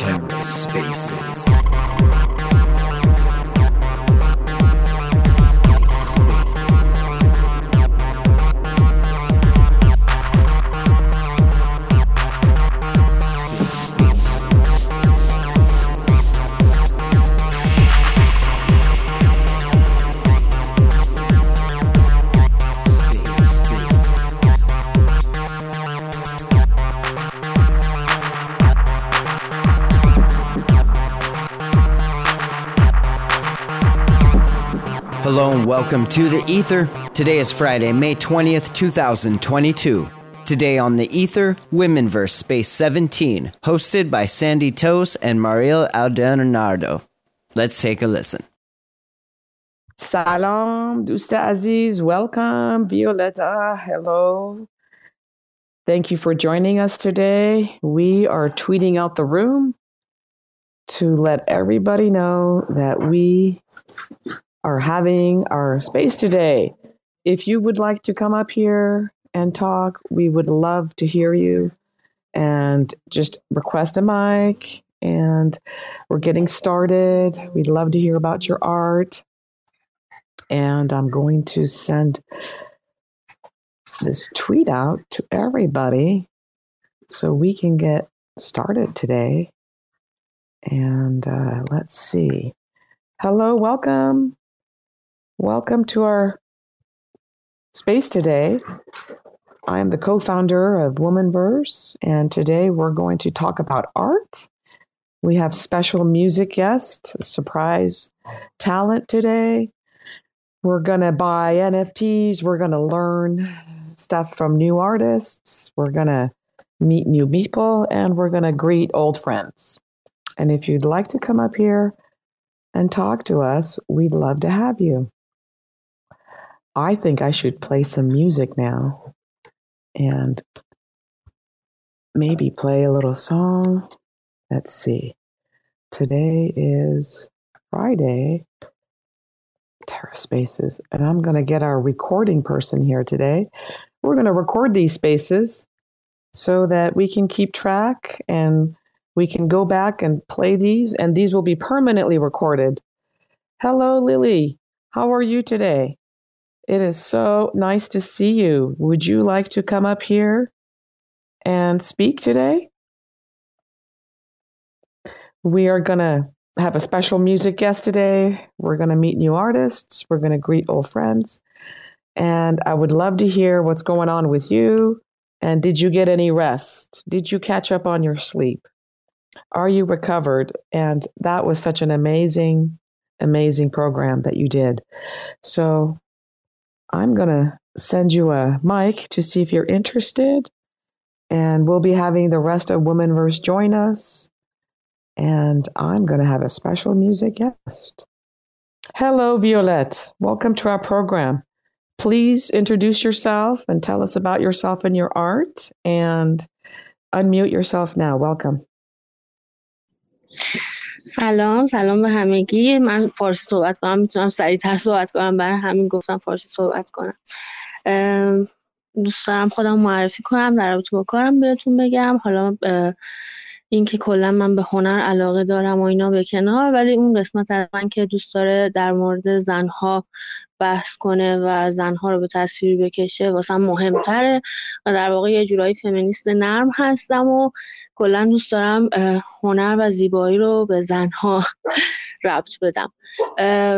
Terra Spaces. Hello and welcome to the Ether. Today is Friday, May 20th, 2022. Today on the Ether, Womenverse Space 17, hosted by Sandy Toes and Mariela Di Nardo. Let's take a listen. Salam, Dusta Aziz. Welcome, Violetta. Hello. Thank you for joining us today. We are tweeting out the room to let everybody know that we are having our space today. If you would like to come up here and talk, we would love to hear you and just request a mic. And we're getting started. We'd love to hear about your art. And I'm going to send this tweet out to everybody so we can get started today. And uh, let's see. Hello, welcome. Welcome to our space today. I am the co founder of Womanverse, and today we're going to talk about art. We have special music guest, surprise talent today. We're going to buy NFTs. We're going to learn stuff from new artists. We're going to meet new people, and we're going to greet old friends. And if you'd like to come up here and talk to us, we'd love to have you. I think I should play some music now and maybe play a little song. Let's see. Today is Friday, Terra Spaces, and I'm going to get our recording person here today. We're going to record these spaces so that we can keep track and we can go back and play these, and these will be permanently recorded. Hello, Lily. How are you today? It is so nice to see you. Would you like to come up here and speak today? We are going to have a special music guest today. We're going to meet new artists. We're going to greet old friends. And I would love to hear what's going on with you. And did you get any rest? Did you catch up on your sleep? Are you recovered? And that was such an amazing, amazing program that you did. So I'm going to send you a mic to see if you're interested. And we'll be having the rest of Womanverse join us. And I'm going to have a special music guest. Hello, Violette. Welcome to our program. Please introduce yourself and tell us about yourself and your art. And unmute yourself now. Welcome. سلام سلام به همگی. من فارسی صحبت کنم می‌تونم سریعتر صحبت کنم. برای همین گفتم فارسی صحبت کنم. دوست دارم خودم معرفی کنم در رابطه با کارم بهتون بگم. حالا اینکه کلا من به هنر علاقه دارم و اینا به کنار ولی اون قسمت از من که دوست داره در مورد زنها بحث کنه و زنها رو به تصویر بکشه واسه مهمتره و در واقع یه جورایی فمینیست نرم هستم و کلا دوست دارم هنر و زیبایی رو به زنها ربط بدم.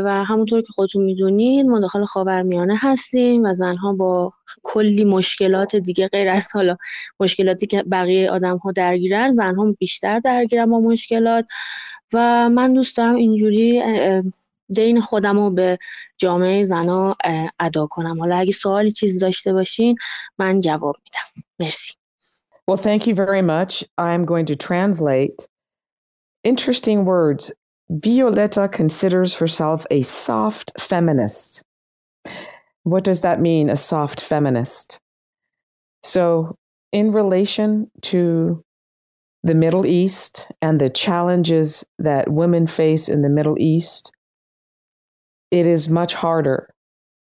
و همونطور که خودتون می‌دونید ما داخل خاورمیانه هستیم و زنها با کلی مشکلات دیگه غیر از حالا مشکلاتی که بقیه آدم ها درگیرن زنها بیشتر درگیرن با مشکلات. و من دوست دارم اینجوری دین خودم رو به جامعه زنا ادا کنم حالا اگه سوالی چیز داشته باشین من جواب میدم مرسی Well, thank you very much. I'm going to translate interesting words. Violetta considers herself a soft feminist. What does that mean, a soft feminist? So, in relation to the Middle East and the challenges that women face in the Middle East, it is much harder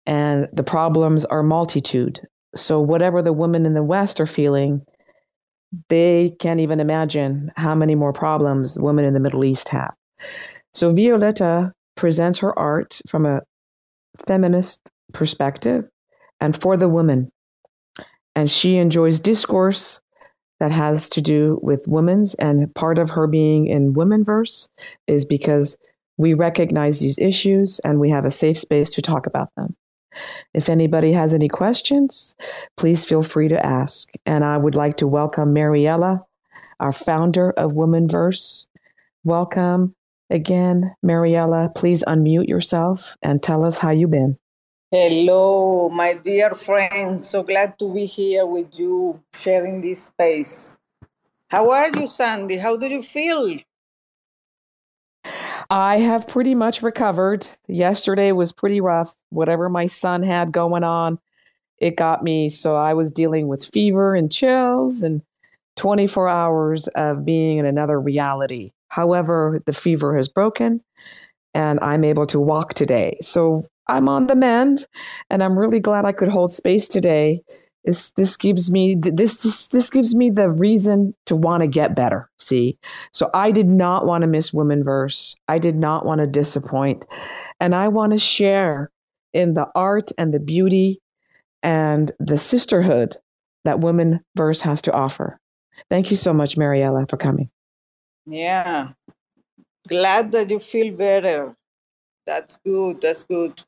and the problems are multitude So, whatever the women in the West are feeling, they can't even imagine how many more problems women in the Middle East have. So, Violetta presents her art from a feminist perspective and for the woman. And she enjoys discourse that has to do with women's. And part of her being in women verse is because we recognize these issues and we have a safe space to talk about them. If anybody has any questions, please feel free to ask. And I would like to welcome Mariela, our founder of Womenverse. Welcome again, Mariela. Please unmute yourself and tell us how you've been. Hello, my dear friends. So glad to be here with you, sharing this space. How are you, Sandy? How do you feel? I have pretty much recovered. Yesterday was pretty rough. Whatever my son had going on, it got me. So I was dealing with fever and chills and 24 hours of being in another reality. However, the fever has broken and I'm able to walk today. So I'm on the mend, and I'm really glad I could hold space today. This this gives me this this this gives me the reason to want to get better. See, so I did not want to miss Woman Verse. I did not want to disappoint, and I want to share in the art and the beauty and the sisterhood that Woman Verse has to offer. Thank you so much, Mariela, for coming. Yeah, glad that you feel better. That's good. That's good.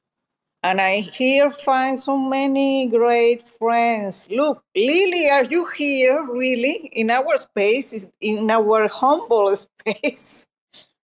And I here find so many great friends. Look, Lily, are you here really in our space, in our humble space?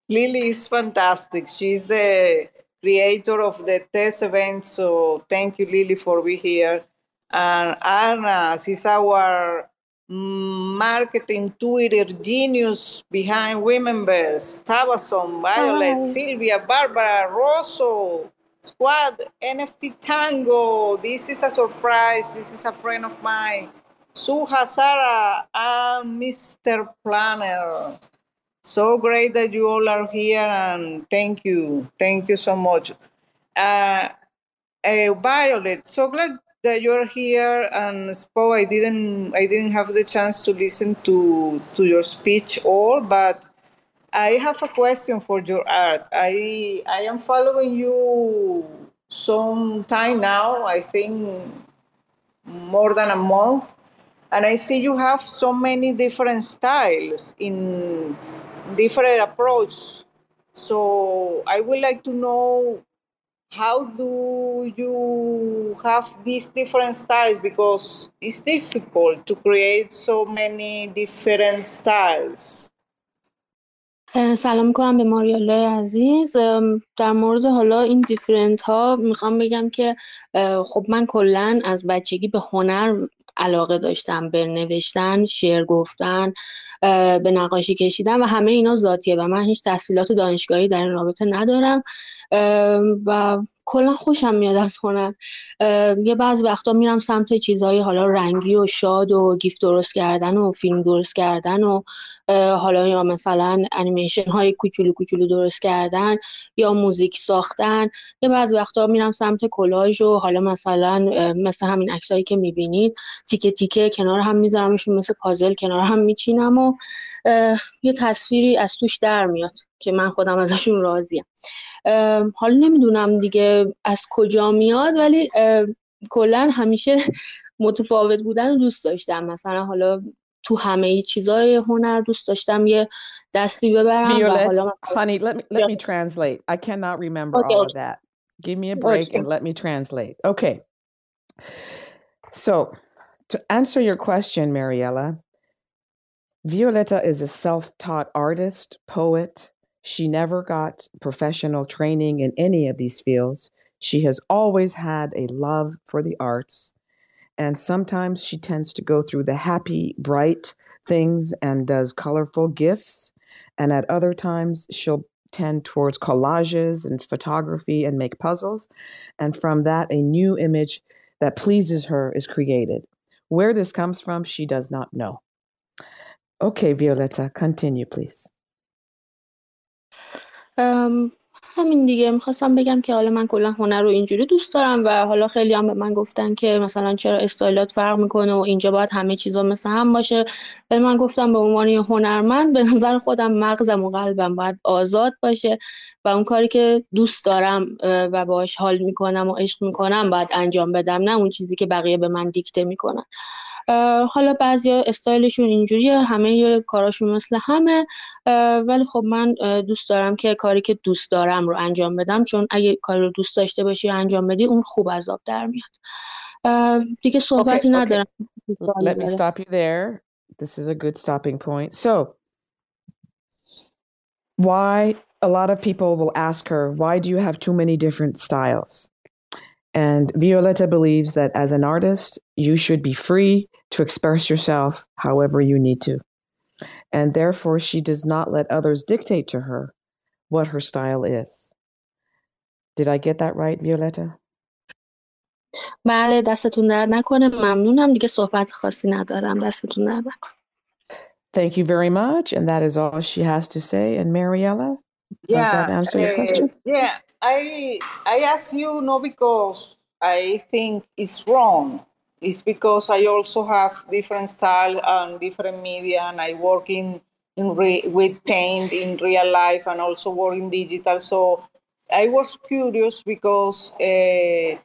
Lily is fantastic. She's the creator of the test event. So thank you, Lily, for being here. And Anna, she's our marketing Twitter genius behind Women Womenverse. Tabasson, Violet, Hi. Sylvia, Barbara, Rosso, Squad, NFT Tango. This is a surprise. This is a friend of mine. Suha Sara and Mr. Planner. So great that you all are here and thank you. Thank you so much. Uh, uh, Violet, so glad that you're here and. I didn't I didn't have the chance to listen to to your speech all, but I have a question for your art. I I am following you some time now. I think more than a month, and I see you have so many different styles in different approach. So I would like to know how do you have these different styles because it's difficult to create so many different styles سلام می‌کنم به ماریالا عزیز. در مورد حالا این دیفرنت ها می‌خوام بگم که خب من کلا از بچگی به هنر علاقه داشتم به نوشتن شعر گفتن به نقاشی کشیدن و همه اینا ذاتیه و من هیچ تحصیلات دانشگاهی در این رابطه ندارم. و کلا خوشم میاد از هنر یه بعض وقتا میرم سمت چیزهای حالا رنگی و شاد و گیفت درست کردن و فیلم درست کردن و حالا یا مثلا انیمیشن های کوچولو کوچولو درست کردن یا موزیک ساختن. یه بعض وقتا میرم سمت کلاژ و حالا مثلا مثل همین عکسایی که می‌بینید تیکه تیکه کنار هم میذارمشون مثل پازل کنار هم میچینم و یه تصویری از توش در میاد که من خودم ازشون راضیم حالا نمی‌دونم دیگه از کجا میاد ولی کلا همیشه متفاوت بودن رو دوست داشتم مثلا حالا تو همه چیزای هنر دوست داشتم یه دستی ببرم Violet, و حالا honey, let me, let me translate. I cannot remember okay. all of that. Give me a break okay. and let me translate. Okay. So, to answer your question, Mariella, Violeta is a self taught artist, poet, she never got professional training in any of these fields. She has always had a love for the arts. And sometimes she tends to go through the happy, bright things and does colorful gifts. And at other times, she'll tend towards collages and photography and make puzzles. And from that, a new image that pleases her is created. Where this comes from, she does not know. Okay, Violetta, continue, please. همین دیگه. می‌خواستم بگم که حالا من کلا هنر رو اینجوری دوست دارم و حالا خیلی هم به من گفتن که مثلا چرا استایلات فرق می‌کنه و اینجا باید همه چیزا مثل هم باشه. ولی من گفتم به عنوان هنرمند به نظر خودم مغزم و قلبم باید آزاد باشه و اون کاری که دوست دارم و باش حال می‌کنم و عشق می‌کنم باید انجام بدم نه اون چیزی که بقیه به من دیکته می‌کنن. حالا بعضی استایلشون اینجوریه همه کاراشون مثل همه ولی خب من دوست دارم که کاری که دوست دارم رو انجام بدم چون اگه کاری رو دوست داشته باشی و انجام بدی اون خوب از آب در میاد دیگه صحبتی okay, ندارم okay. Let me stop you there. This is a good stopping point. So, why a lot of people will ask her, why do you have too many different styles? And Violetta believes that as an artist, you should be free to express yourself however you need to. And therefore, she does not let others dictate to her what her style is. Did I get that right, Violetta? بله دستتون نکنه ممنونم دیگه صحبت خاصی ندارم دستتون نکنه Thank you very much and that is all she has to say and Mariela Yeah. Does that answer your question? Yeah. I I ask you no because I think it's wrong. It's because I also have different style and different media, and I work in, in re, with paint in real life and also work in digital. So I was curious because uh,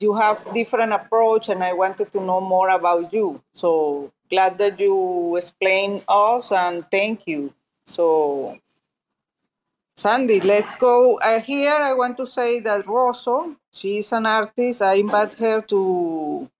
you have different approach, and I wanted to know more about you. So glad that you explain us, and thank you. So Sandy, let's go. Uh, here I want to say that Rosso, she's an artist. I invite her to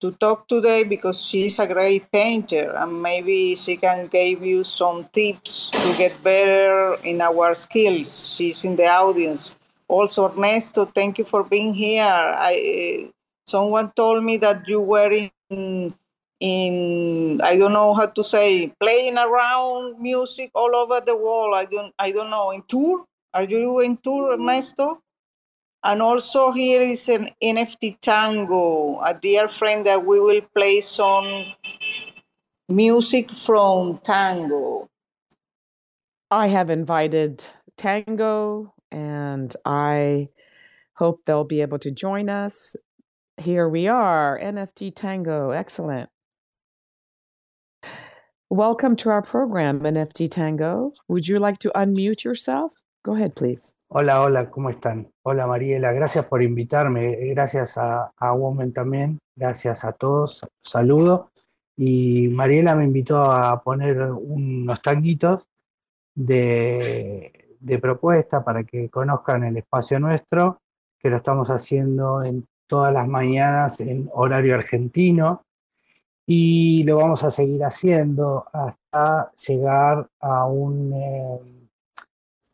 to talk today because she's a great painter and maybe she can give you some tips to get better in our skills. She's in the audience. Also, Ernesto, thank you for being here. I, uh, someone told me that you were in in I don't know how to say playing around music all over the world. I don't I don't know in tour. Are you in tour, mm-hmm. Ernesto? And also here is an NFT tango, a dear friend that we will play some music from tango. I have invited tango and I hope they'll be able to join us. Here we are, NFT Tango. Excellent. Welcome to our program, NFT Tango. Would you like to unmute yourself? Go ahead, please. Hola, hola, ¿cómo están? Hola Mariela, gracias por invitarme, gracias a, a Woman también, gracias a todos, saludo. Y Mariela me invitó a poner unos tanguitos de, de propuesta para que conozcan el espacio nuestro, que lo estamos haciendo en todas las mañanas en horario argentino, y lo vamos a seguir haciendo hasta llegar a un, eh,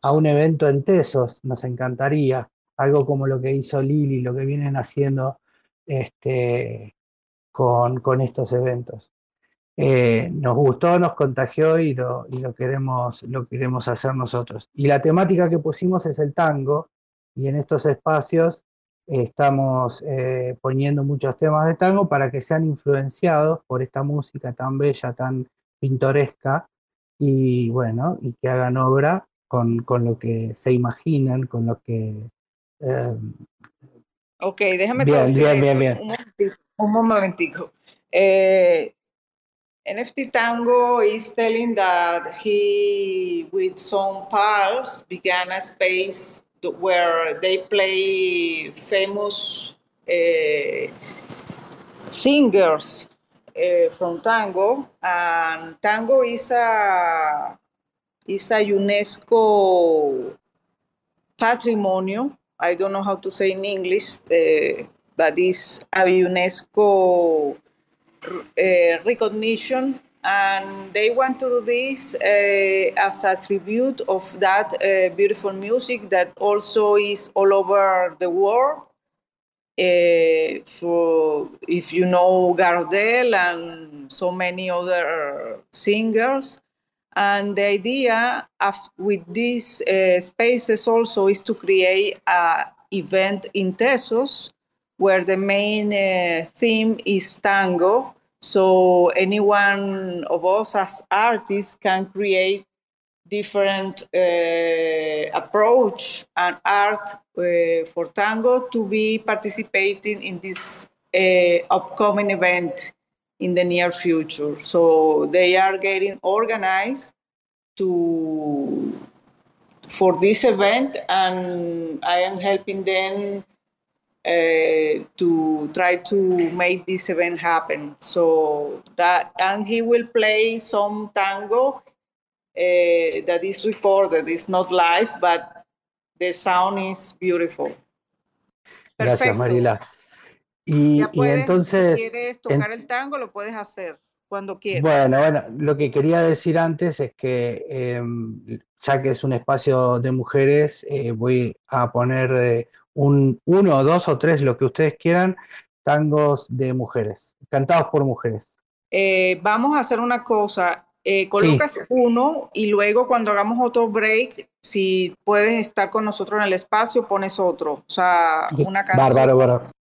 a un evento en Tesos, nos encantaría, algo como lo que hizo Lili, lo que vienen haciendo este, con, con estos eventos. Eh, nos gustó, nos contagió y, lo, y lo, queremos, lo queremos hacer nosotros. Y la temática que pusimos es el tango, y en estos espacios estamos eh, poniendo muchos temas de tango para que sean influenciados por esta música tan bella, tan pintoresca, y bueno, y que hagan obra con, con lo que se imaginan, con lo que... Eh, ok, déjame bien, bien, bien, bien. Un momentico. Un momentico. Eh, NFT Tango is telling that he, with some pals, began a space where they play famous uh, singers uh, from tango, and tango is a is a UNESCO patrimonio. I don't know how to say in English, uh, but it's a UNESCO uh, recognition and they want to do this uh, as a tribute of that uh, beautiful music that also is all over the world. Uh, for if you know Gardel and so many other singers, and the idea of with these uh, spaces also is to create an event in Tezos where the main uh, theme is tango so anyone of us as artists can create different uh, approach and art uh, for tango to be participating in this uh, upcoming event in the near future. So they are getting organized to for this event, and I am helping them uh, to try to make this event happen. So that and he will play some tango uh, that is recorded. It's not live, but the sound is beautiful. Gracias, Marila. Y, ya puedes, y entonces, si quieres tocar en, el tango, lo puedes hacer cuando quieras. Bueno, bueno, lo que quería decir antes es que eh, ya que es un espacio de mujeres, eh, voy a poner eh, un uno, dos o tres, lo que ustedes quieran, tangos de mujeres, cantados por mujeres. Eh, vamos a hacer una cosa. Eh, colocas sí. uno y luego cuando hagamos otro break, si puedes estar con nosotros en el espacio, pones otro. O sea, una canción. Bárbaro, bárbaro.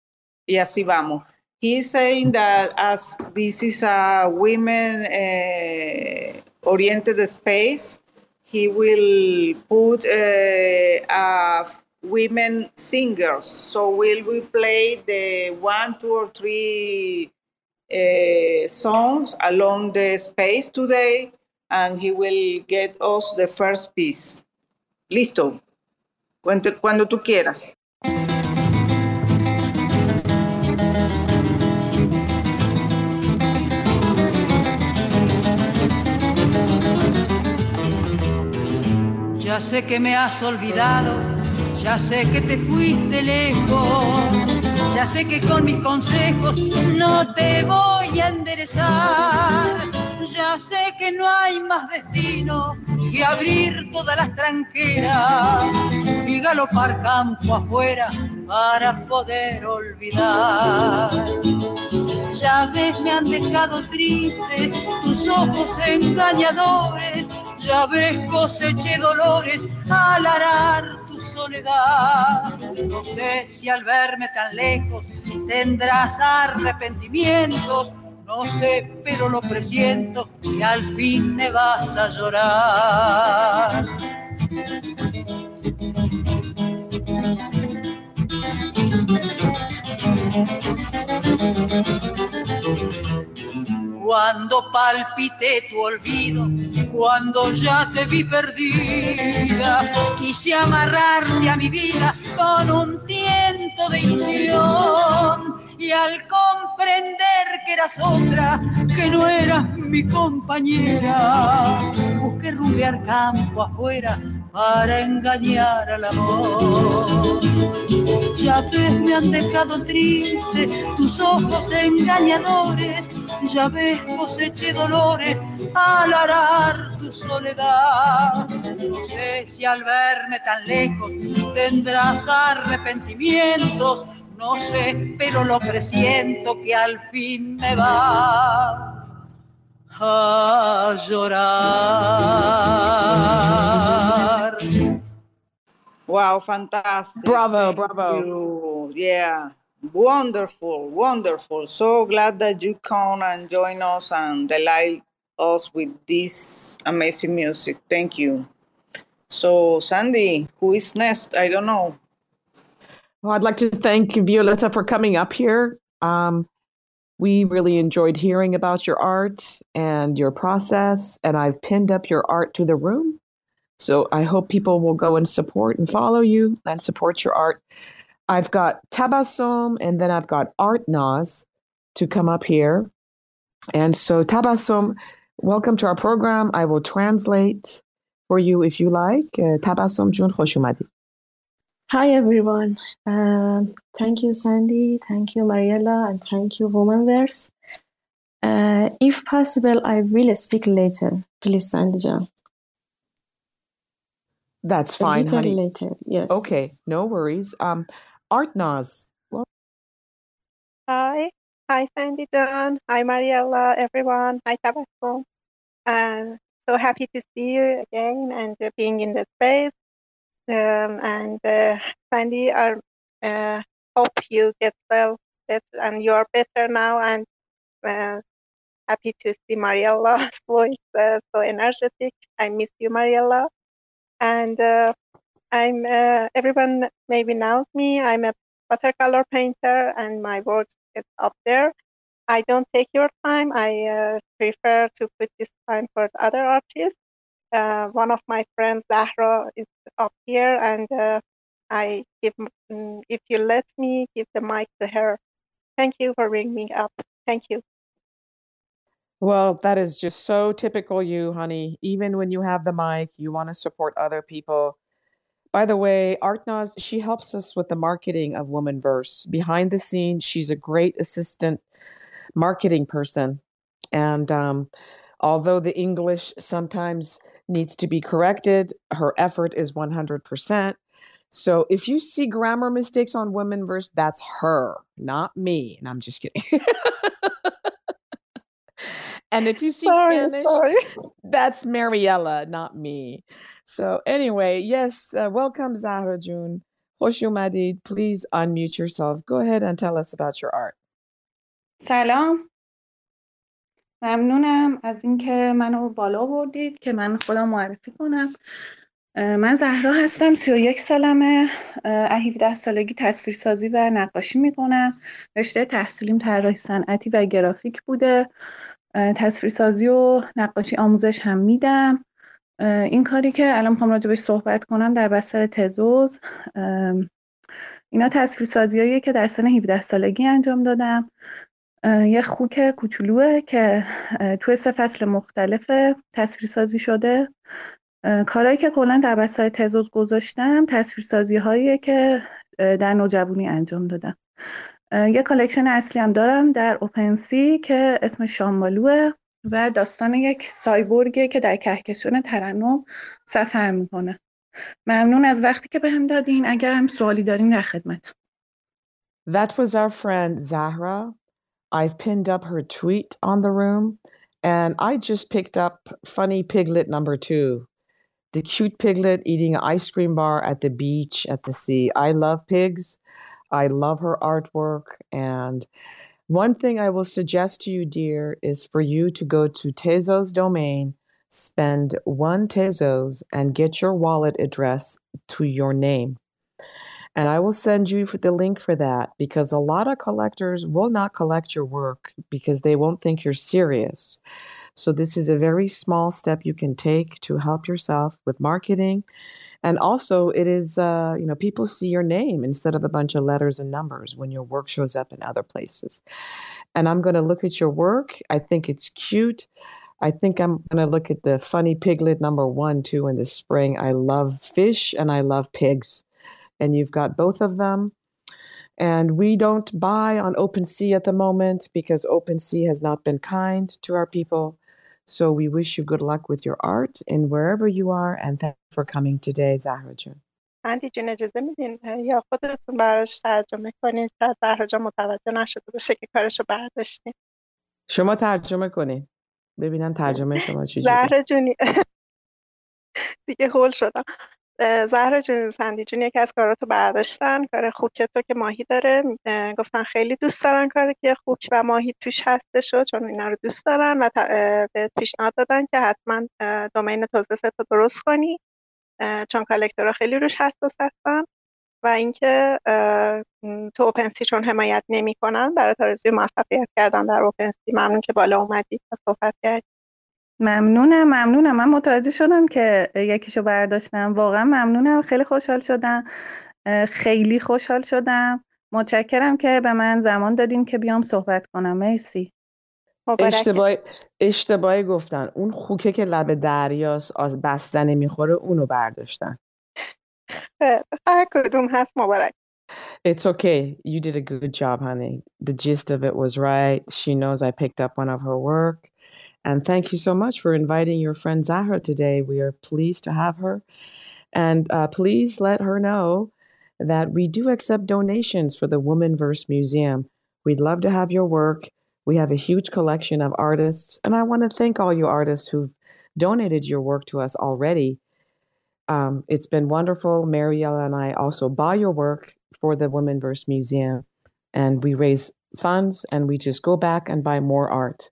Y así vamos. He's saying that as this is a women uh, oriented space, he will put uh, a women singers. So will we play the one, two, or three uh, songs along the space today, and he will get us the first piece. Listo. Cuando, cuando tú quieras. Ya sé que me has olvidado, ya sé que te fuiste lejos, ya sé que con mis consejos no te voy a enderezar, ya sé que no hay más destino que abrir todas las tranqueras y galopar campo afuera para poder olvidar. Ya ves, me han dejado triste tus ojos engañadores ya ves coseché dolores al arar soledad. No sé si al verme tan lejos tendrás arrepentimientos, no sé, pero lo presiento que al fin me vas a llorar. Cuando palpité tu olvido, cuando ya te vi perdida, quise amarrarte a mi vida con un tiento de ilusión. Y al comprender que eras otra, que no eras mi compañera, busqué rumbear campo afuera para engañar al amor. Ya ves, me han dejado triste tus ojos engañadores, ya ves, coseché dolores al arar tu soledad. No sé si al verme tan lejos tendrás arrepentimientos, no sé, pero lo presiento que al fin me vas a llorar. Wow, fantastic. Bravo, Thank bravo. you. Yeah, wonderful, wonderful. So glad that you come and join us and delight us with this amazing music. Thank you. So, Sandy, who is next? I don't know. Well, I'd like to thank Violetta for coming up here. Um, we really enjoyed hearing about your art and your process, and I've pinned up your art to the room. So I hope people will go and support and follow you and support your art. I've got Tabassum and then I've got Art Nas to come up here. And so, Tabassum, welcome to our program. I will translate for you if you like. Uh, Tabasom, Jun Hoshumadi. Hi, everyone. Uh, thank you, Sandy. Thank you, Mariela. And thank you, Womanverse. Uh, if possible, I will speak later. Please, Sandy John. That's A fine, little honey. later. Yes. Okay, no worries. Um, Art Naz, well, Hi, hi Sandy John, hi Mariela, everyone, hi Tabasco. Uh, so happy to see you again and uh, being in the space. Um, and uh, Sandy, I uh, hope you get well, better, and you're better now. And uh, happy to see Mariela's voice uh, so energetic. I miss you, Mariela. And uh, I'm uh, everyone maybe knows me. I'm a watercolor painter, and my work is up there. I don't take your time. I uh, prefer to put this time for the other artists. Uh, one of my friends, Zahra, is up here, and uh, I give, mm, if you let me, give the mic to her. Thank you for bringing me up. Thank you. Well, that is just so typical you, honey. Even when you have the mic, you want to support other people. By the way, Artnaz, she helps us with the marketing of Womanverse. Behind the scenes, she's a great assistant marketing person. And um, although the English sometimes needs to be corrected, her effort is 100%. So if you see grammar mistakes on Womanverse, that's her, not me. And I'm just kidding. And if you see sorry, Spanish, sorry. that's Mariela, not me. So anyway, yes, uh, welcome Zahra June. Hoş Madid, Please unmute yourself. Go ahead and tell us about your art. سلام ممنونم از اینکه منو بالا بردید که من خودم معرفی کنم من زهرا هستم 31 سالمه 17 سالگی تصویرسازی و نقاشی میکنم رشته تحصیلیم طراحی صنعتی و گرافیک بوده تصویرسازی و نقاشی آموزش هم میدم. این کاری که الان می‌خوام راجبش صحبت کنم در بستر تزوز. اینا تصویرسازیاییه که در سن 17 سالگی انجام دادم. یه خوک کوچولوه که توی سه فصل مختلف تصویرسازی شده. کارهایی که کلا در بستر تزوز گذاشتم تصویرسازی هاییه که در نوجوانی انجام دادم. یه کالکشن اصلی هم دارم در اوپنسی که اسم شامبالوه و داستان یک سایبورگه که در کهکشان ترنم سفر می‌کنه ممنون از وقتی که بهم دادین اگر هم سوالی دارین در خدمت That was our friend Zahra. I've pinned up her tweet on the room, and I just picked up funny piglet number two. The cute piglet eating an ice cream bar at the beach at the sea. I love pigs. I love her artwork. And one thing I will suggest to you, dear, is for you to go to Tezos domain, spend one Tezos, and get your wallet address to your name. And I will send you the link for that because a lot of collectors will not collect your work because they won't think you're serious. So, this is a very small step you can take to help yourself with marketing. And also, it is, uh, you know, people see your name instead of a bunch of letters and numbers when your work shows up in other places. And I'm going to look at your work. I think it's cute. I think I'm going to look at the funny piglet number one too in the spring. I love fish and I love pigs and you've got both of them. And we don't buy on OpenSea at the moment because OpenSea has not been kind to our people. So we wish you good luck with your art in wherever you are. And thank you for coming today, Zahra June. اندی جون اجازه میدین یا خودتون براش ترجمه کنین شاید زهرا جان متوجه نشده باشه که کارشو برداشتین شما ترجمه کنین ببینم ترجمه شما چجوری زهرا جونی دیگه هول شدم اه، زهرا جون سندی جون یکی از کاراتو برداشتن کار خوکتو که ماهی داره. گفتن خیلی دوست دارن کاری که خوک و ماهی توش هستشو چون اینا رو دوست دارن و به پیشنهاد دادن که حتما اه، دومین توزیع تو درست کنی. چون کالکتورها خیلی روش حساس هستن و اینکه تو اوپنسی چون حمایت نمی‌کنن برای آرزوی موفقیت کردن در اوپنسی ممنون که بالا اومدی و صحبت کردی. ممنونم ممنونم. من متوجه شدم که یکیشو برداشتم. واقعا ممنونم. خیلی خوشحال شدم. خیلی خوشحال شدم. متشکرم که به من زمان دادین که بیام صحبت کنم. مرسی. مبارک اشتباهی گفتن. اون خوکه که لب دریاست از بستنی می‌خوره اونو برداشتن. هر کدوم هست. مبارک. It's okay. You did a good job, honey. The gist of it was right. She knows I picked up one of her work. And thank you so much for inviting your friend Zahra today. We are pleased to have her. And uh, please let her know that we do accept donations for the Womanverse Museum. We'd love to have your work. We have a huge collection of artists. And I want to thank all you artists who've donated your work to us already. Um, it's been wonderful. Mariela and I also buy your work for the Womenverse Museum, and we raise funds and we just go back and buy more art.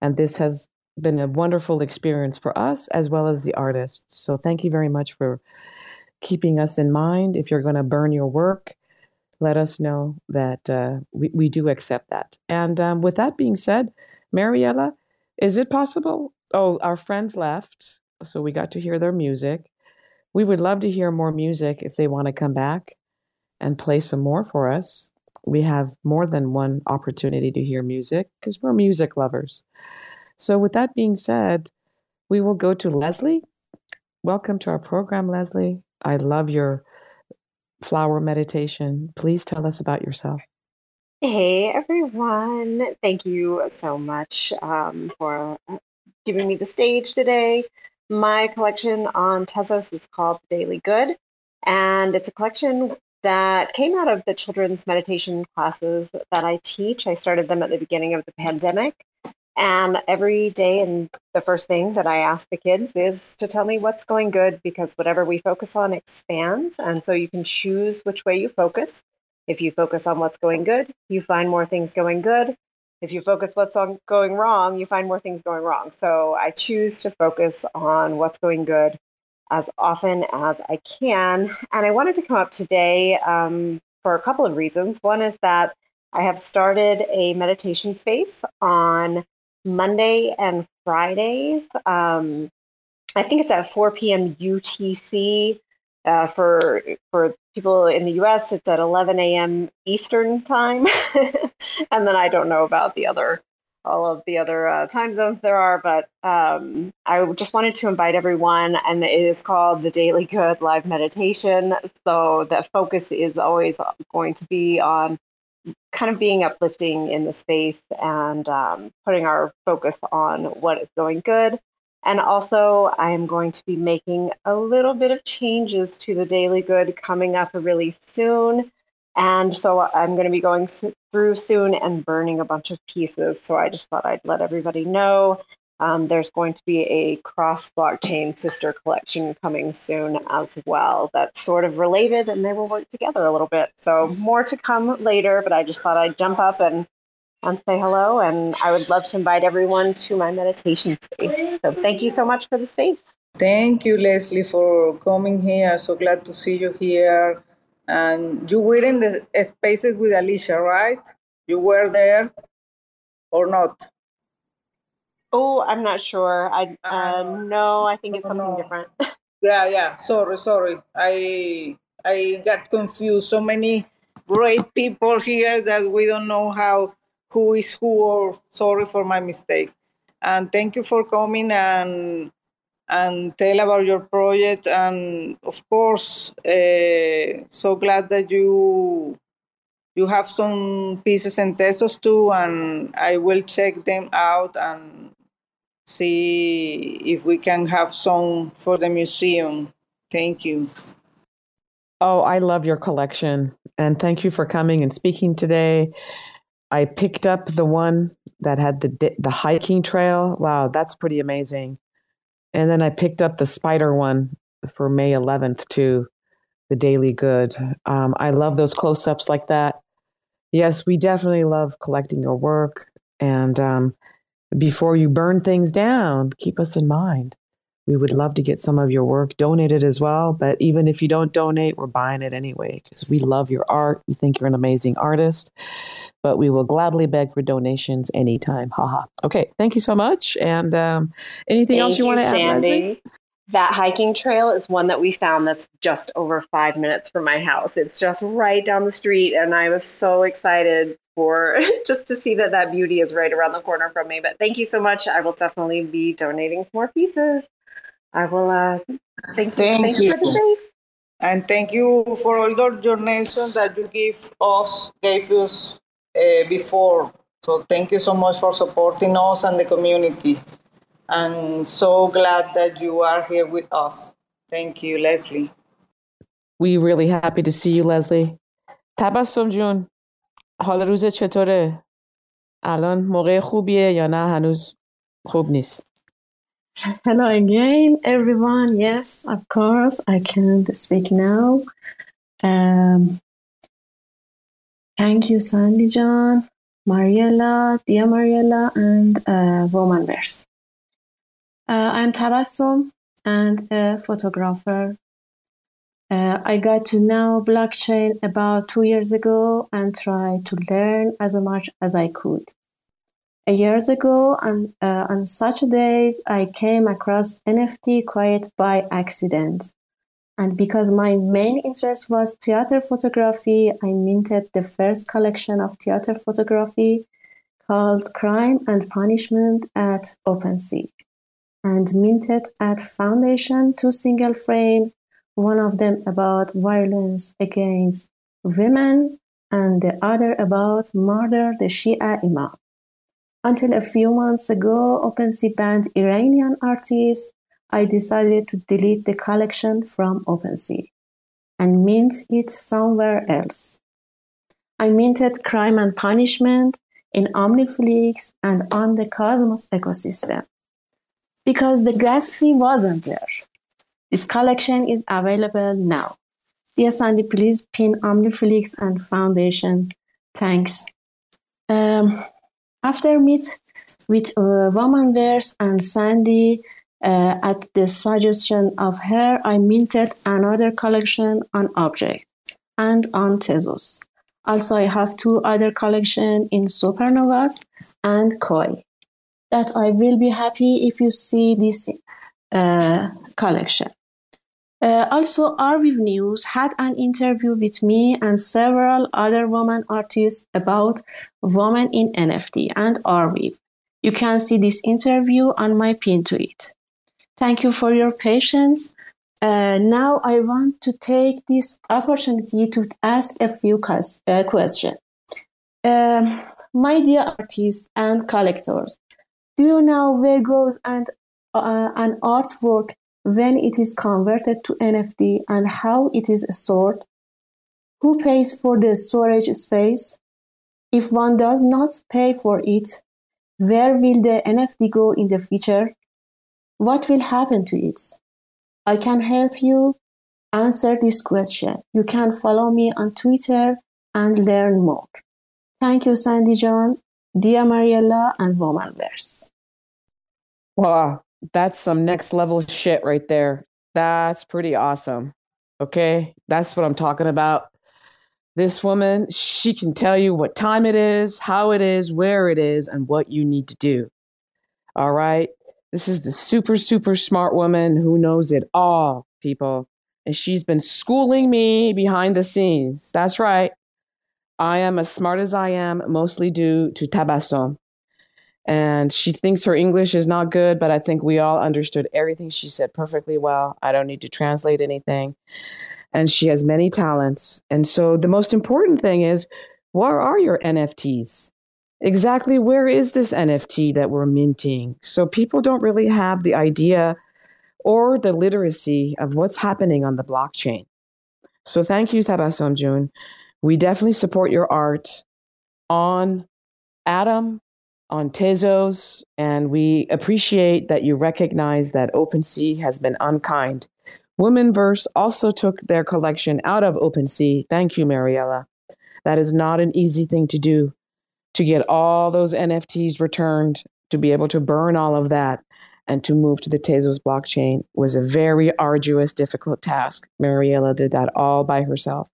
And this has been a wonderful experience for us as well as the artists. So thank you very much for keeping us in mind. If you're going to burn your work, let us know that uh, we, we do accept that. And um, with that being said, Mariela, is it possible? Oh, our friends left, so we got to hear their music. We would love to hear more music if they want to come back and play some more for us. We have more than one opportunity to hear music because we're music lovers. So, with that being said, we will go to Leslie. Welcome to our program, Leslie. I love your flower meditation. Please tell us about yourself. Hey everyone, thank you so much um, for uh, giving me the stage today. My collection on Tezos is called Daily Good, and it's a collection that came out of the children's meditation classes that I teach. I started them at the beginning of the pandemic. And every day, and the first thing that I ask the kids is to tell me what's going good because whatever we focus on expands. And so you can choose which way you focus. If you focus on what's going good, you find more things going good. If you focus what's on going wrong, you find more things going wrong. So I choose to focus on what's going good as often as I can. And I wanted to come up today um, for a couple of reasons. One is that I have started a meditation space on Monday and Fridays. Um, I think it's at 4 p.m. UTC. Uh, for for people in the U.S., it's at 11 a.m. Eastern time, and then I don't know about the other all of the other uh, time zones there are. But um, I just wanted to invite everyone, and it is called the Daily Good Live Meditation. So the focus is always going to be on kind of being uplifting in the space and um, putting our focus on what is going good and also, I am going to be making a little bit of changes to the Daily Good coming up really soon. And so I'm going to be going through soon and burning a bunch of pieces. So I just thought I'd let everybody know. Um, there's going to be a cross blockchain sister collection coming soon as well that's sort of related and they will work together a little bit. So more to come later, but I just thought I'd jump up and and say hello. And I would love to invite everyone to my meditation space. So thank you so much for the space. Thank you, Leslie, for coming here. So glad to see you here. And you were in the spaces with Alicia, right? You were there or not? Oh, I'm not sure. I uh, no, I think it's something different. yeah, yeah. Sorry, sorry. I I got confused. So many great people here that we don't know how who is who or sorry for my mistake and thank you for coming and and tell about your project and of course uh, so glad that you you have some pieces in Tezos too and i will check them out and see if we can have some for the museum thank you oh i love your collection and thank you for coming and speaking today I picked up the one that had the the hiking trail. Wow, that's pretty amazing. And then I picked up the spider one for May 11th to the Daily Good. Um, I love those close ups like that. Yes, we definitely love collecting your work. And um, before you burn things down, keep us in mind. We would love to get some of your work donated as well. But even if you don't donate, we're buying it anyway because we love your art. We think you're an amazing artist. But we will gladly beg for donations anytime. Haha. Okay. Thank you so much. And um, anything thank else you, you want to add, Leslie? That hiking trail is one that we found that's just over five minutes from my house. It's just right down the street. And I was so excited for just to see that that beauty is right around the corner from me. But thank you so much. I will definitely be donating some more pieces. I will uh, thank you. Thank you. For the space. And thank you for all the donations that you give us, gave us uh, before. So thank you so much for supporting us and the community. And so glad that you are here with us. Thank you, Leslie. We really happy to see you, Leslie. تبسم جون حال روز چطوره؟ الان موقع خوبیه یا نه هنوز خوب نیست؟ Hello again, everyone. Yes, of course, I can speak now. Um, thank you, Sandy John. Mariela, Dia Mariela, and uh. Uh, I'm Tabassum and a photographer. Uh, I got to know blockchain about two years ago and tried to learn as much as I could. A years ago, on, uh, on Saturdays, I came across NFT quite by accident. And because my main interest was theater photography, I minted the first collection of theater photography called Crime and Punishment at OpenSea and minted at Foundation two single frames, one of them about violence against women and the other about murder the Shia Imam. Until a few months ago, OpenSea banned Iranian artists I decided to delete the collection from OpenSea and mint it somewhere else. I minted Crime and Punishment in OmniFlix and on the Cosmos ecosystem because the gas fee wasn't there. This collection is available now. Dear Sandy, please pin OmniFlix and Foundation. Thanks. Um, after meet with uh, WOMENverse and Sandy, uh, at the suggestion of her, I minted another collection on objkt and on Tezos. Also, I have two other collections in Supernovas and Koi that I will be happy if you see this uh, collection. Uh, also, Arviv News had an interview with me and several other women artists about women in NFT and Arviv. You can see this interview on my pin tweet. Thank you for your patience. Uh, now I want to take this opportunity to ask a few uh, questions. Um, my dear artists and collectors, do you know where goes and, uh, an artwork when it is converted to NFT and how it is stored? Who pays for the storage space? If one does not pay for it, where will the NFT go in the future? What will happen to it? I can help you answer this question. You can follow me on Twitter and learn more. Thank you, Sandy John, Dia Mariela, and WOMENverse. Wow, that's some next level shit right there. That's pretty awesome. Okay, that's what I'm talking about. This woman, she can tell you what time it is, how it is, where it is, and what you need to do. All right. This is the super, super smart woman who knows it all, people. And she's been schooling me behind the scenes. That's right. I am as smart as I am, mostly due to Tabassum. And she thinks her English is not good, but I think we all understood everything she said perfectly well. I don't need to translate anything. And she has many talents. And so the most important thing is where are your NFTs? exactly where is this NFT that we're minting? So people don't really have the idea or the literacy of what's happening on the blockchain. So thank you, Tabassum June. We definitely support your art on Atom, on Tezos, and we appreciate that you recognize that OpenSea has been unkind. WOMENverse also took their collection out of OpenSea. Thank you, Mariela. That is not an easy thing to do to get all those NFTs returned, to be able to burn all of that, and to move to the Tezos blockchain was a very arduous, difficult task. Mariela did that all by herself.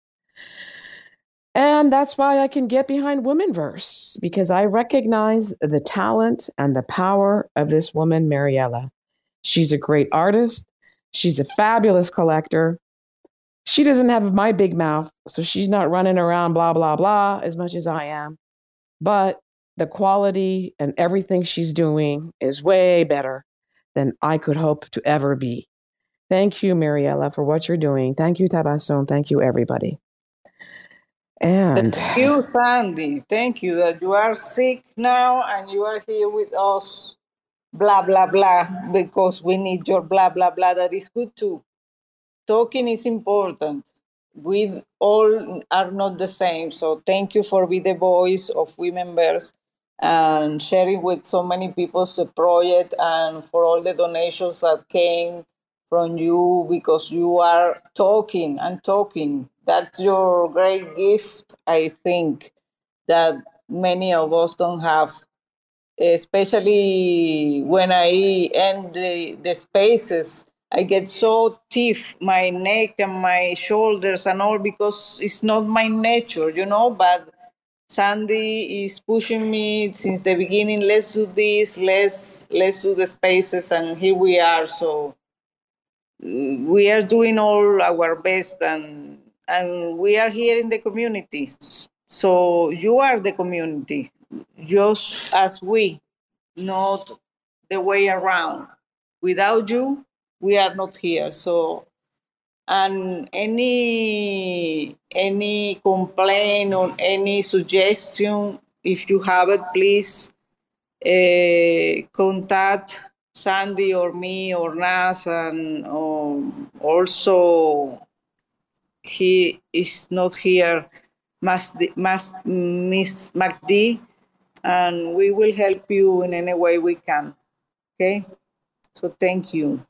And that's why I can get behind WOMENverse, because I recognize the talent and the power of this woman, Mariela. She's a great artist. She's a fabulous collector. She doesn't have my big mouth, so she's not running around blah, blah, blah as much as I am. But the quality and everything she's doing is way better than I could hope to ever be. Thank you, Mariela, for what you're doing. Thank you, Tabassum. Thank you, everybody. And thank you, Sandy. Thank you that you are sick now and you are here with us. Blah blah blah, because we need your blah blah blah. That is good too. Talking is important we all are not the same. So thank you for being the voice of WOMENverse and sharing with so many people the project and for all the donations that came from you because you are talking and talking. That's your great gift, I think, that many of us don't have, especially when I end the, the spaces. I get so stiff, my neck and my shoulders and all because it's not my nature, you know. But Sandy is pushing me since the beginning. Let's do this. Let's let's do the spaces, and here we are. So we are doing all our best, and and we are here in the community. So you are the community, just as we, not the way around. Without you, we are not here. So and any any complaint or any suggestion if you have it please uh, contact sandy or me or nas and um, also he is not here Mas, miss mcd and we will help you in any way we can okay so thank you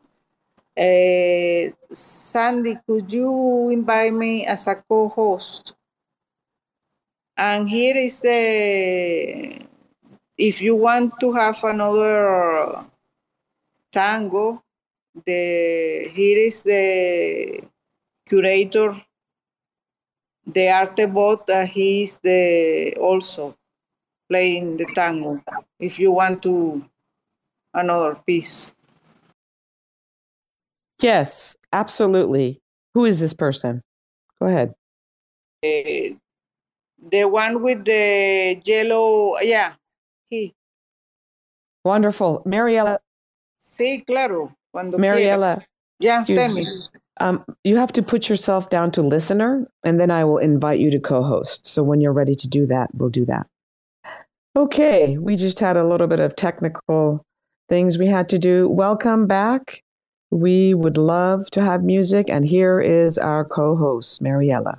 uh, Sandy, could you invite me as a co-host? And here is the, if you want to have another tango, the here is the curator, the arte bot, uh, he is the also playing the tango. If you want to another piece. Yes, absolutely. Who is this person? Go ahead. Uh, the one with the yellow, yeah, he. Wonderful. Mariela. Sí, claro. Cuando Mariela. quiera. Yeah, excuse tell me. me. Um, you have to put yourself down to listener, and then I will invite you to co host. So when you're ready to do that, we'll do that. Okay, we just had a little bit of technical things we had to do. Welcome back. We would love to have music, and here is our co host, Mariela.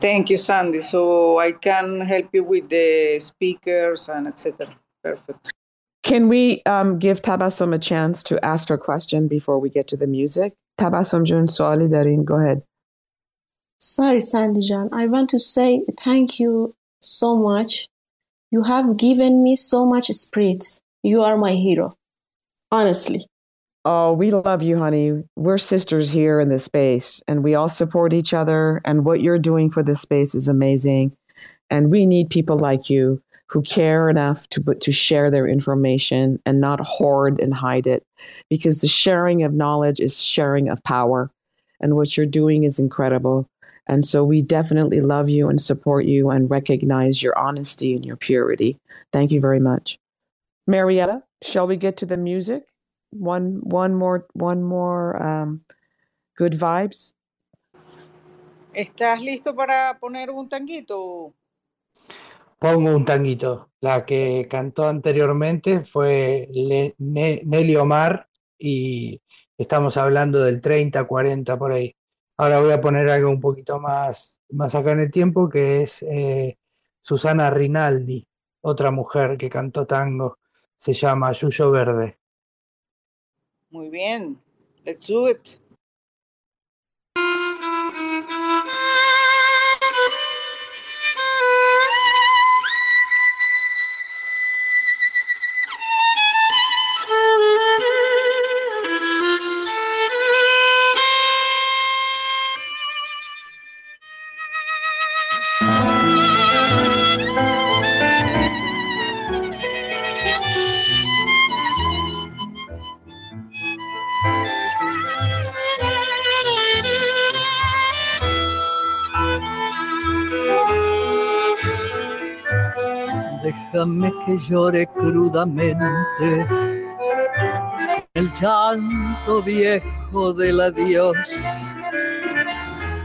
Thank you, Sandy. So I can help you with the speakers and etc. Perfect. Can we um, give Tabassum a chance to ask her question before we get to the music? Tabassum Jun Suali Darin, go ahead. Sorry, Sandy John. I want to say thank you so much. You have given me so much spirit. You are my hero. Honestly. Oh, we love you, honey. We're sisters here in this space, and we all support each other. And what you're doing for this space is amazing. And we need people like you who care enough to to share their information and not hoard and hide it, because the sharing of knowledge is sharing of power, and what you're doing is incredible. And so we definitely love you and support you and recognize your honesty and your purity. Thank you very much, Marietta. Shall we get to the music? one one more one more um, good vibes. ¿Estás listo para poner un tanguito? Pongo un tanguito. La que cantó anteriormente fue Le- Ne- Nelly Omar y estamos hablando del 30, 40 por ahí. Ahora voy a poner algo un poquito más, más acá en el tiempo que es eh, Susana Rinaldi, otra mujer que cantó tango. Se llama Yuyo Verde. Muy bien. Let's do it. Que llore crudamente el llanto viejo del adiós.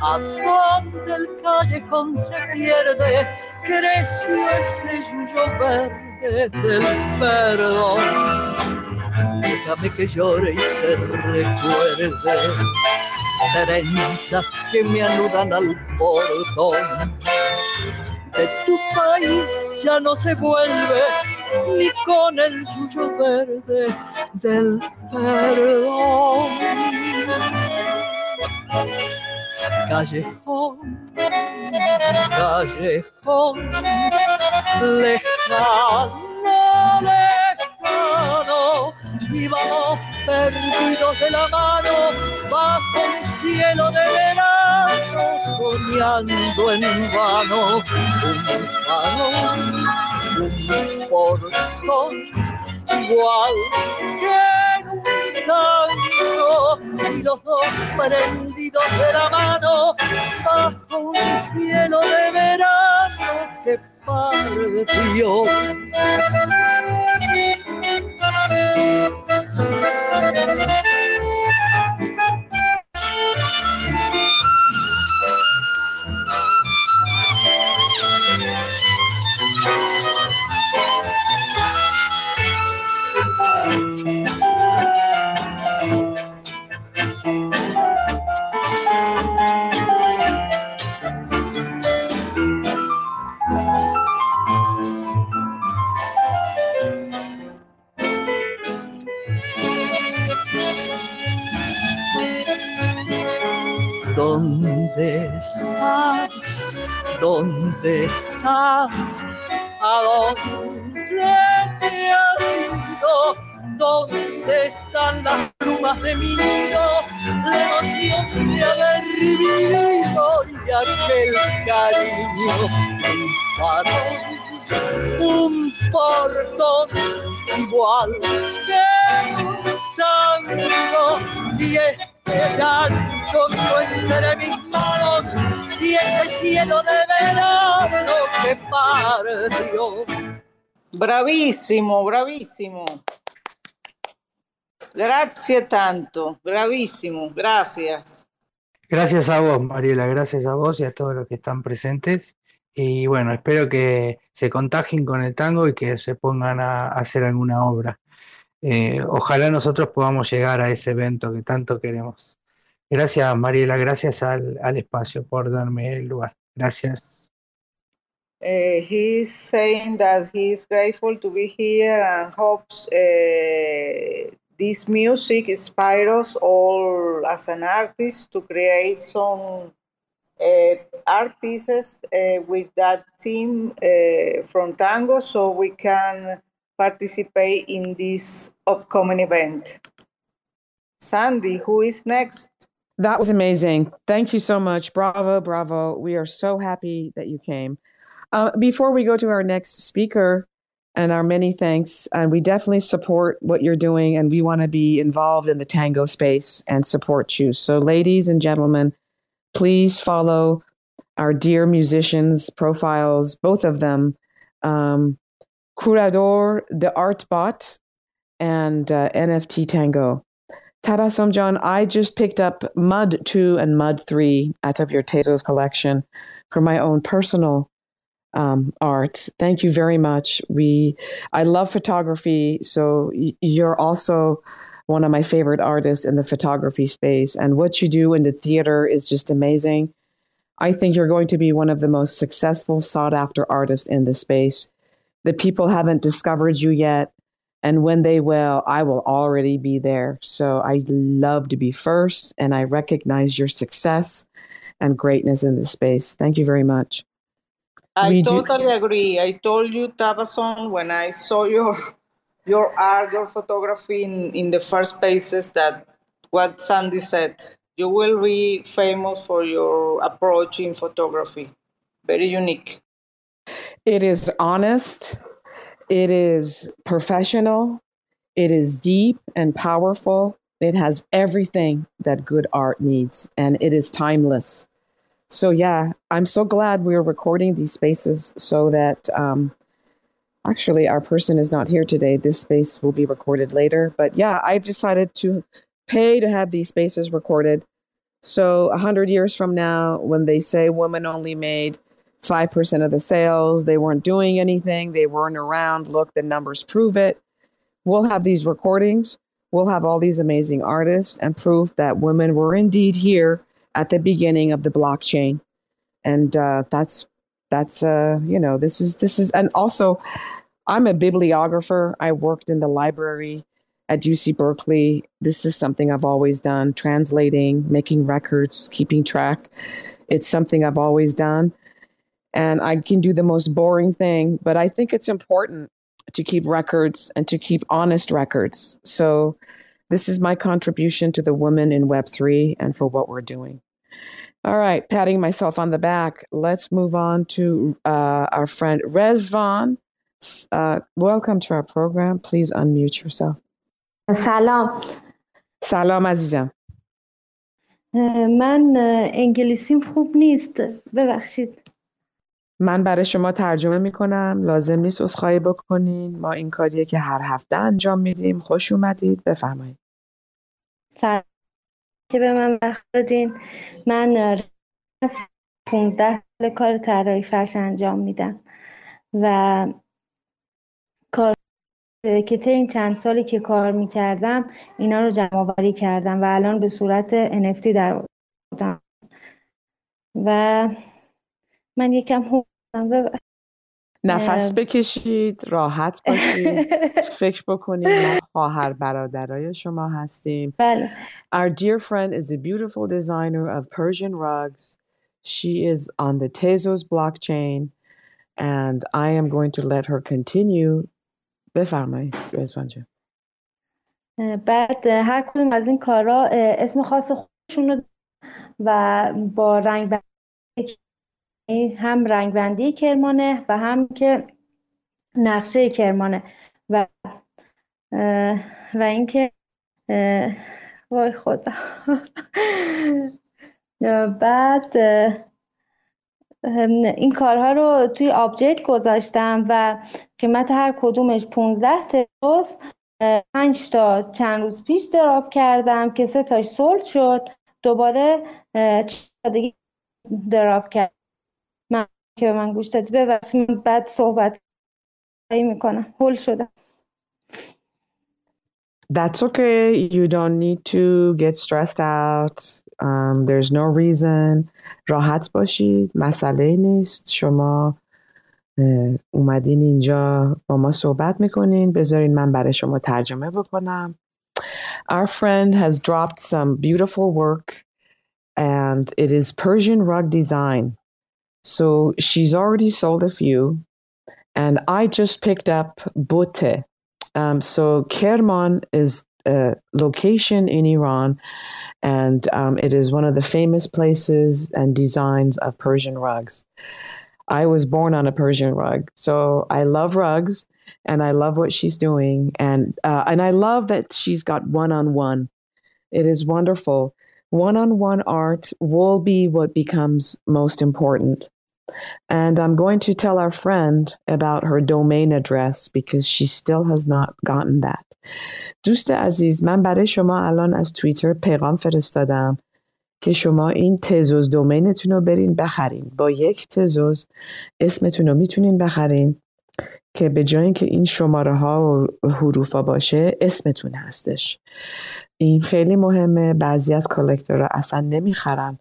A donde el callejón se pierde, creció ese yuyo verde del perdón. Déjame que llore y te recuerde trenzas que me anudan al portón de tu país ya no se vuelve ni con el yuyo verde del perdón. callejón, callejón, lejano, lejano, y vamos perdidos de la mano bajo el cielo de verano, soñando en vano, un vano, un portón, igual que en un tango, y los dos prendidos de la mano bajo un cielo de verano que partió. Thank you. ¿Dónde estás? ¿Dónde estás? ¿A dónde te has ido? ¿Dónde están las plumas de mi nido? La emoción de haber vivido y aquel cariño. Un farol, un portón igual que un tango y este llanto entre mis manos y ese cielo de verano que partió. Bravissimo, bravissimo. Grazie tanto, bravissimo, gracias. Gracias a vos, Mariela, gracias a vos y a todos los que están presentes. Y bueno, espero que se contagien con el tango y que se pongan a hacer alguna obra. Eh, ojalá nosotros podamos llegar a ese evento que tanto queremos. Gracias, Mariela, gracias al, espacio por darme el lugar. Gracias. Uh, he's saying that he's grateful to be here and hopes uh, this music inspires all as an artist to create some art pieces with that theme from tango so we can participate in this upcoming event. Sandy, who is next? That was amazing. Thank you so much. Bravo, bravo. We are so happy that you came. Uh, before we go to our next speaker and our many thanks, and we definitely support what you're doing, and we want to be involved in the tango space and support you. So, ladies and gentlemen, please follow our dear musicians' profiles, both of them. Um, Curador, the Art Bot, and uh, NFT Tango. Tabassum John, I just picked up Mud 2 and Mud 3 out of your Tezos collection for my own personal um, art. Thank you very much. We, I love photography, so you're also one of my favorite artists in the photography space. And what you do in the theater is just amazing. I think you're going to be one of the most successful, sought after artists in the space. The people haven't discovered you yet. And when they will, I will already be there. So I love to be first, and I recognize your success and greatness in this space. Thank you very much. I We do- totally agree. I told you, Tabassum, when I saw your your art, your photography in, in the first spaces that what Sandy said. You will be famous for your approach in photography. Very unique. It is honest, it is professional, it is deep and powerful. It has everything that good art needs, and it is timeless. So, yeah, I'm so glad we're recording these spaces so that um, actually our person is not here today. This space will be recorded later. But yeah, I've decided to pay to have these spaces recorded. So, a hundred years from now, when they say women only made 5% of the sales. They weren't doing anything. They weren't around. Look, the numbers prove it. We'll have these recordings. We'll have all these amazing artists and proof that women were indeed here at the beginning of the blockchain. And uh, that's, that's, uh, you know, this is, this is, and also I'm a bibliographer. I worked in the library at UC Berkeley, this is something I've always done translating, making records, keeping track. It's something I've always done And I can do the most boring thing, but I think it's important to keep records and to keep honest records. So, this is my contribution to the women in Web3 and for what we're doing. All right, patting myself on the back. Let's move on to uh, our friend Rezvan. Uh, welcome to our program. Please unmute yourself. سلام سلام عزیزم من انگلیسیم خوب نیست ببخشید من برای شما ترجمه می کنم لازم نیست عذرخواهی بکنین. ما این کاریه که هر هفته انجام میدیم. خوش اومدید. بفرمایید. سلام. که به من وقت دادین. من 15 سال کار طراحی فرش انجام میدم و کار که طی این چند سالی که کار می‌کردم اینا رو جمع آوری کردم و الان به صورت NFT در و من یکم هم نفس بکشید راحت باشید. فکر بکنید ما خواهر برادرای شما هستیم. بله. Our dear friend is a beautiful designer of Persian rugs. She is on the Tezos blockchain and I am going to let her continue. بفرمایید رزوان جان. بعد هر کدوم از این کارا اسم خاص خودشون رو و با رنگ هم رنگ بندی کرمانه و هم که نقشه کرمانه. و و اینکه وای خدا. بعد این کارها رو توی آبجکت گذاشتم و قیمت هر کدومش 15 تروس پنج تا چند روز پیش دراب کردم که سه تاش سولد شد. دوباره دراب کرد من که به من گوش دادی ببخش من بعد صحبت می‌کنم هول شدم That's okay. You don't need to get stressed out. Um, there's no reason. راحت باشید. مسئله نیست. شما اومدین اینجا با ما صحبت می‌کنین. بذارین من برای شما ترجمه بکنم. Our friend has dropped some beautiful work and it is Persian rug design. So she's already sold a few and I just picked up Bote. Um, so Kerman is a location in Iran, and um, it is one of the famous places and designs of Persian rugs. I was born on a Persian rug, so I love rugs, and I love what she's doing, and uh, and I love that she's got one on one. It is wonderful. One on one art will be what becomes most important. And I'm going to tell our friend about her domain address because she still has not gotten that. دوست عزیز من برای شما الان از توییتر پیغام فرستادم که شما این تزوز دومینتون رو برین بخرین. با یک تزوز اسمتون رو می‌تونین بخرین که به جای اینکه این شماره ها و حروفا باشه اسمتون هستش. این خیلی مهمه. بعضی از کالکتورها اصلا نمی‌خرن.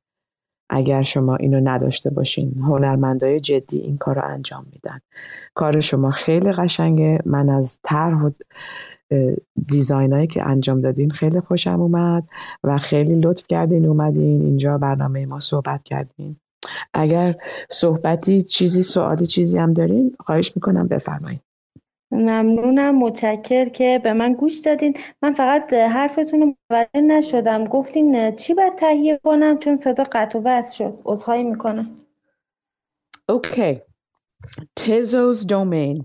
اگر شما اینو نداشته باشین. هنرمندای جدی این کار رو انجام میدن. کار شما خیلی قشنگه. من از طرح و دیزاینایی که انجام دادین خیلی خوشم اومد و خیلی لطف کردین اومدین. اینجا برنامه ما صحبت کردین. اگر صحبتی چیزی سوالی چیزی هم دارین خواهش می‌کنم بفرمایید ممنونم متشکر که به من گوش دادین. من فقط حرفتون رو متوجه نشدم. گفتین چی باید تهیه کنم؟ چون صدا قطع و وصل شد. عذرخواهی می‌کنم. اوکی. تزوز دومین.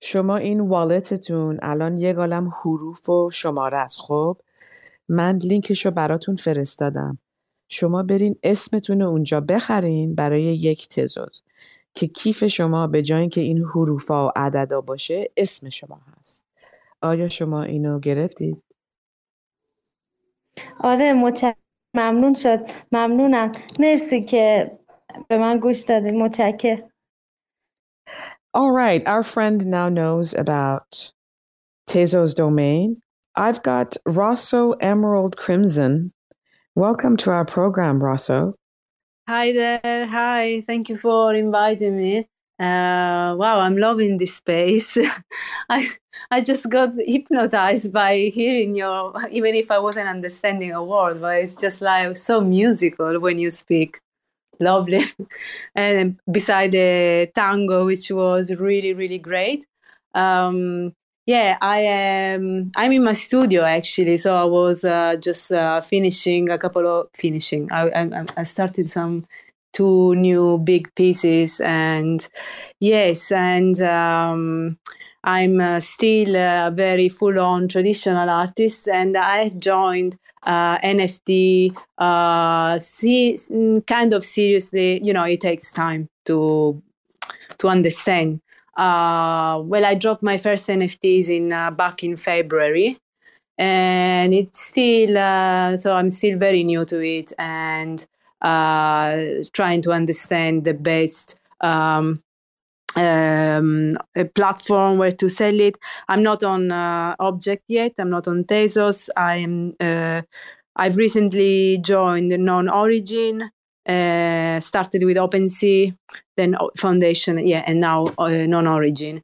شما این والتتون الان یه گالم حروف و شماره است خب؟ من لینکش رو براتون فرستادم. شما برین اسمتون رو اونجا بخرین برای یک تزوز. که کیف شما به جای اینکه این حروفا و عددا باشه اسم شما هست آیا شما اینو گرفتید؟ آره متشکرم ممنون شد ممنونم مرسی که به من گوش دادید متشکرم All right, our friend now knows about Tezos domain. I've got Rosso Emerald Crimson. Welcome to our program, Rosso. Hi there. Hi. Thank you for inviting me. Uh, wow, I'm loving this space. I I just got hypnotized by hearing your, even if I wasn't understanding a word, but it's just like so musical when you speak. Lovely. and beside the tango, which was really, really great. Um, yeah, I am. I'm in my studio actually, so I was uh, just uh, finishing a couple of finishing. I, I I started some two new big pieces and yes and um, i'm uh, still a very full-on traditional artist and i joined uh, nft uh, see, kind of seriously you know it takes time to to understand uh, well i dropped my first nfts in uh, back in february and it's still uh, so i'm still very new to it and uh, trying to understand the best um, um, platform where to sell it. I'm not on uh, objkt yet. I'm not on Tezos. I'm. Uh, I've recently joined KnownOrigin. Uh, started with OpenSea, then Foundation, yeah, and now uh, KnownOrigin.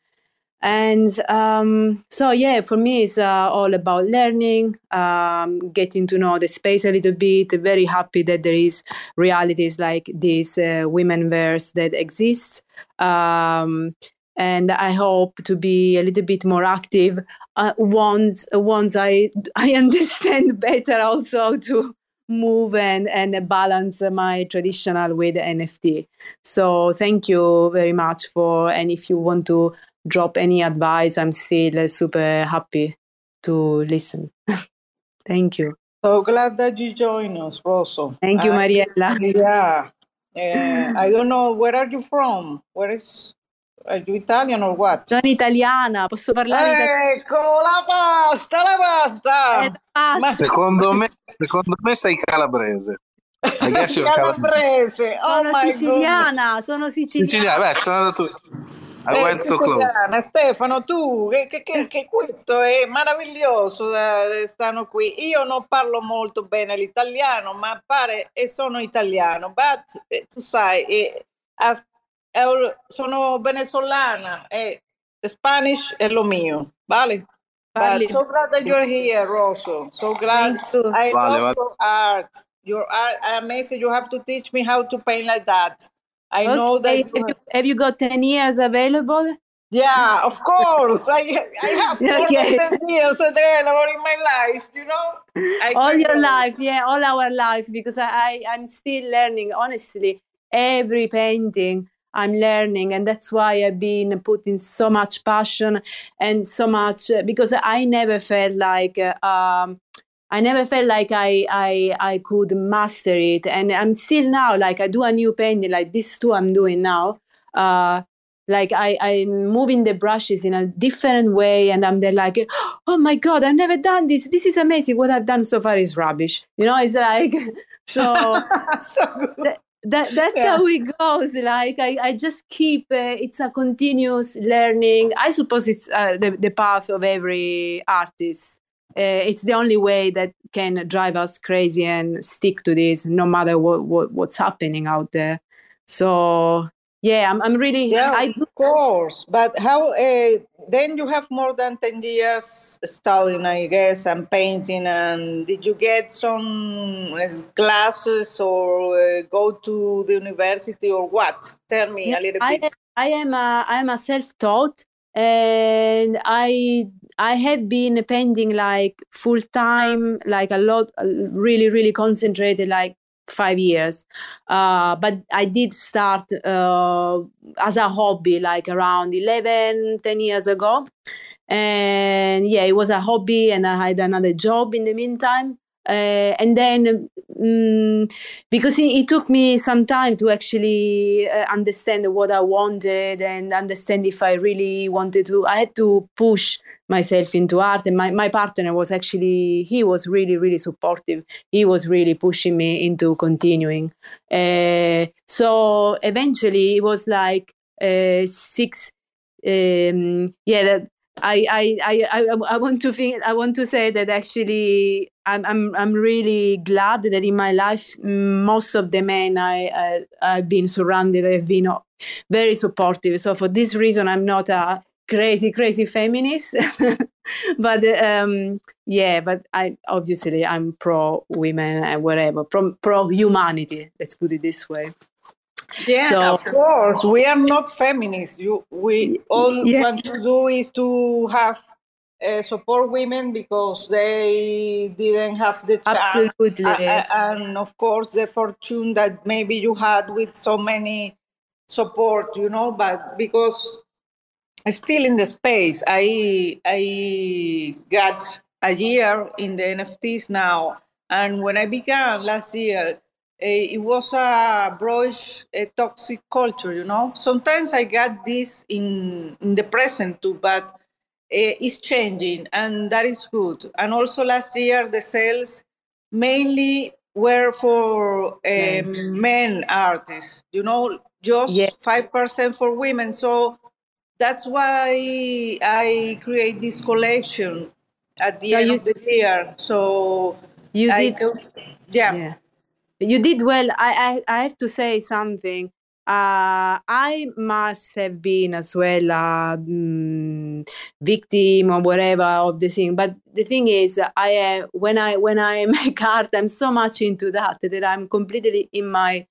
And um, so yeah for me it's uh, all about learning um, getting to know the space a little bit very happy that there is realities like this uh, women verse that exists. Um, and i hope to be a little bit more active uh, once once i i understand better also to move and, and balance my traditional with nft so thank you very much for and if you want to drop any advice, I'm still super happy to listen. Thank you. So glad that you joined us, Rosso. Thank you, Mariela. Yeah. Uh, I don't know, where are you from? Where is... You Italian or what? Sono italiana, posso parlare italiano? Ecco, la pasta, la pasta! Eh, pasta. Secondo me, secondo me sei calabrese. I guess you're Calabrese, oh sono my siciliana, goodness. sono siciliana. Siciliano, beh, sono andato... I Eh, went so close. siciliana. Stefano, tu, che, che- che- che questo è meraviglioso, eh, stanno qui. Io non parlo molto bene l'italiano, ma pare e sono italiano. But, eh, tu sai, eh, eh, sono venezolana, e eh, Spanish è lo mio, vale? Parli- But so glad that you're here, Rosso. So glad. Thank you. I Vale, love vale. your art. Your art are amazing. You have to teach me how to paint like that. I know that you have you, have you got 10 years available? yeah, of course. I I have more Okay. than 10 years and then or in my life, you know. I all your go. life yeah all our life because I, I i'm still learning honestly every painting i'm learning and that's why i've been putting so much passion and so much uh, because i never felt like uh, um I never felt like I, I I could master it, and I'm still now like I do a new painting like this two I'm doing now. Uh, like I I'm moving the brushes in a different way, and I'm there like, oh my god, I've never done this. This is amazing. What I've done so far is rubbish. You know, it's like so. so good. That that's Yeah. how it goes like i, I just keep uh, it's a continuous learning. I suppose it's uh, the, the path of every artist. Uh, it's the only way that can drive us crazy and stick to this no matter what, what what's happening out there. So yeah i'm, I'm really Yeah, i do of course. But how? Uh, then you have more than ten years studying, I guess, and painting. And did you get some uh, classes or uh, go to the university or what? Tell me a little I, bit. I am a, I am a self-taught and I I have been painting like full time, like a lot, really, really concentrated, like five years. Uh, but I did start uh, as a hobby, like around 11, 10 years ago. And yeah, it was a hobby, and I had another job in the meantime. Uh, and then mm, because it, it took me some time to actually uh, understand what I wanted and understand if I really wanted to. I had to push myself into art, and my, my partner was actually he was really really supportive. He was really pushing me into continuing. Uh, so eventually, it was like uh, six. Um, yeah, that I, I, I, I, want to think, I want to say that actually I'm, I'm, I'm really glad that in my life, most of the men I, I, I've been surrounded have been very supportive. So for this reason, I'm not a crazy, crazy feminist. but um, yeah, but I obviously I'm pro women and whatever, pro pro humanity. Let's put it this way. Yeah, So- of course. We are not feminists. You, we all want to do is to have uh, support women because they didn't have the chance. Absolutely. A- and of course, the fortune that maybe you had with so many support, you know, but because still in the space, I I got a year in the NFTs now, and when I began last year, it was a broad a toxic culture, you know. Sometimes I got this in in the present too, but eh, it's changing, and that is good. And also last year, the sales mainly were for um, men artists, you know, just five percent for women. So that's why I create this collection at the end you- of the year. So You I did- do- yeah. You did well. I, I, I have to say something. Uh, I must have been as well a mm, victim or whatever of the thing. But the thing is, I uh, when I when I make art, I'm so much into that that I'm completely in my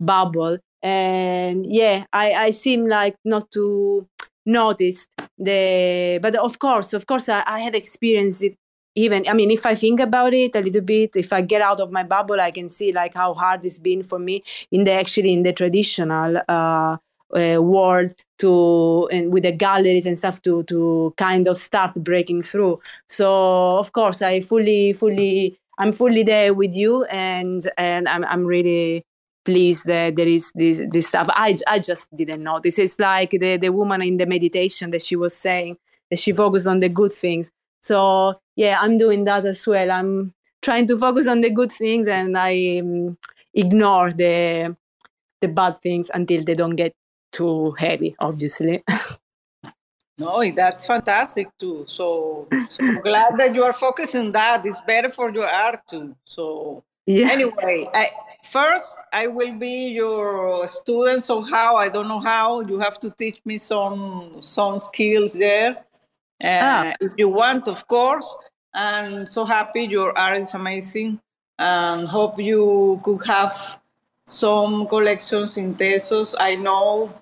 bubble. And yeah, I, I seem like not to notice the. But of course, of course, I, I have experienced it even i mean if i think about it a little bit if i get out of my bubble i can see like how hard it's been for me in the actually in the traditional uh, uh world to and with the galleries and stuff to to kind of start breaking through. So of course i fully fully i'm fully there with you and and i'm, I'm really pleased that there is this, this stuff. I, I just didn't know. This is like the, the woman in the meditation that she was saying that she focused on the good things so yeah i'm doing that as well i'm trying to focus on the good things and i um, ignore the the bad things until they don't get too heavy obviously No, that's fantastic too. So, so glad that you are focusing that. It's better for your art too. So Yeah. anyway, I, first I will be your student somehow. I don't know how. You have to teach me some some skills there. Uh, If you want, of course. And so happy your art is amazing. And hope you could have some collections in Tezos. I know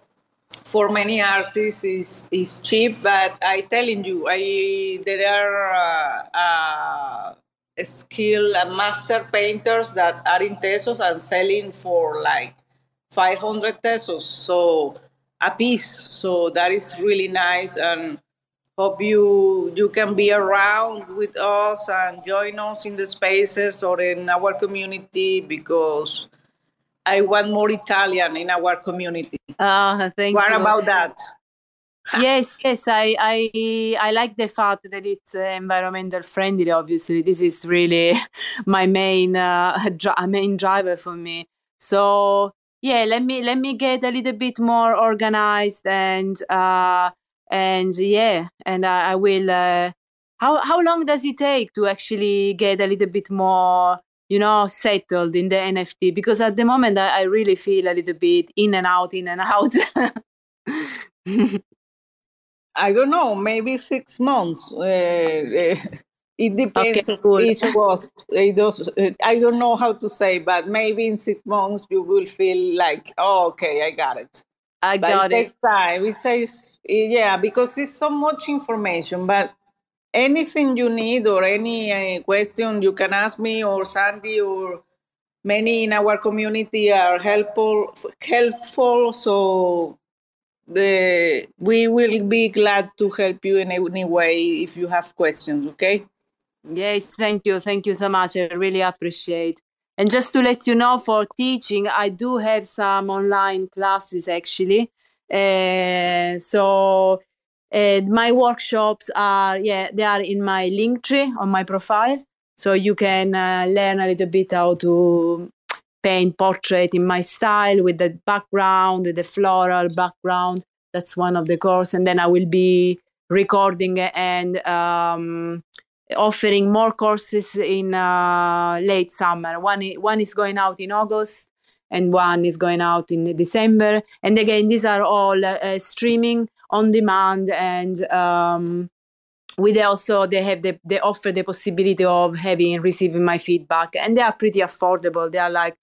for many artists is is cheap, but I telling you, I there are uh, uh, skill and master painters that are in Tezos and selling for like 500 pesos, so a piece. So that is really nice, and hope you you can be around with us and join us in the spaces or in our community because I want more Italian in our community. Ah, thank what you. about that? yes, yes, I, I, I like the fact that it's uh, environmental friendly. Obviously, this is really my main, uh, dri- main driver for me. So yeah, let me let me get a little bit more organized and uh, and yeah, and I, I will. Uh, how how long does it take to actually get a little bit more? You know, settled in the NFT because at the moment I, I really feel a little bit in and out, in and out. I don't know, maybe six months. Uh, uh, it depends Okay, cool. each was. It does, I don't know how to say, but maybe in six months you will feel like, oh, okay, I got it. I but got it it. takes time. It says, yeah, because it's so much information. But anything you need or any uh, question you can ask me or Sandy or many in our community are helpful. Helpful. So the we will be glad to help you in any way if you have questions. Okay. Yes, thank you. Thank you so much. I really appreciate. And just to let you know, for teaching, I do have some online classes actually. Uh, so uh, my workshops are, yeah, they are in my link tree on my profile. So you can uh, learn a little bit how to paint portrait in my style with the background, the floral background. That's one of the course. And then I will be recording and um, offering more courses in uh, late summer. One one is going out in August, and one is going out in December. And again, these are all uh, streaming on demand and um, with also they have the they offer the possibility of having receiving my feedback. And they are pretty affordable. They are like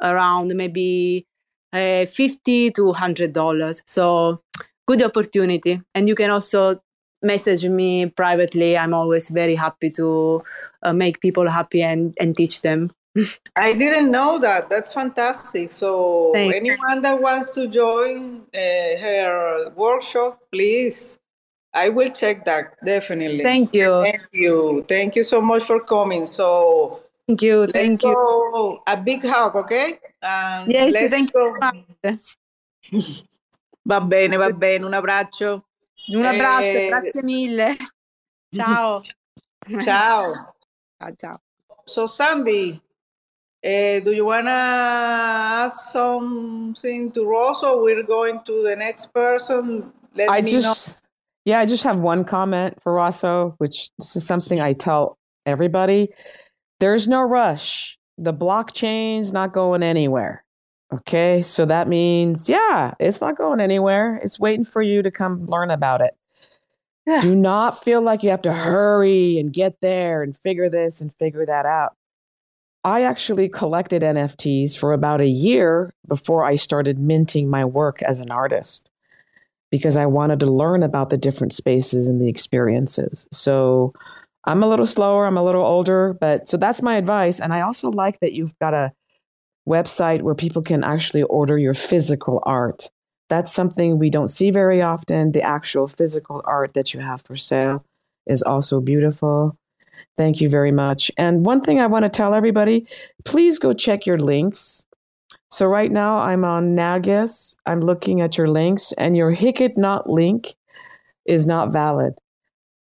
around maybe uh, 50 to 100 dollars. So good opportunity. And you can also message me privately. I'm always very happy to uh, make people happy and, and teach them I didn't know that. That's fantastic. So, Thank anyone that wants to join uh, her workshop, please I will check that definitely. Thank you. Thank you. Thank you so much for coming. So thank you. Thank you. A big hug, okay? And Yes, thank go. you. Va bene, va bene. Un abbraccio. Un abbraccio, Eh, grazie mille. Ciao. Ciao. Ciao, ciao. So Sandy, eh, do you wanna ask something to Ross, or we're going to the next person? Let I me just, yeah, I just have one comment for Rosso, which this is something I tell everybody. There's no rush. The blockchain's not going anywhere. Okay. So that means, yeah, it's not going anywhere. It's waiting for you to come learn about it. Yeah. Do not feel like you have to hurry and get there and figure this and figure that out. I actually collected NFTs for about a year before I started minting my work as an artist because I wanted to learn about the different spaces and the experiences. So I'm a little slower, I'm a little older, but so that's my advice. And I also like that you've got a website where people can actually order your physical art. That's something we don't see very often. The actual physical art that you have for sale is also beautiful. Thank you very much. And one thing I want to tell everybody please go check your links. So right now I'm on Nagus. I'm looking at your links, and your Hic et Nunc link is not valid.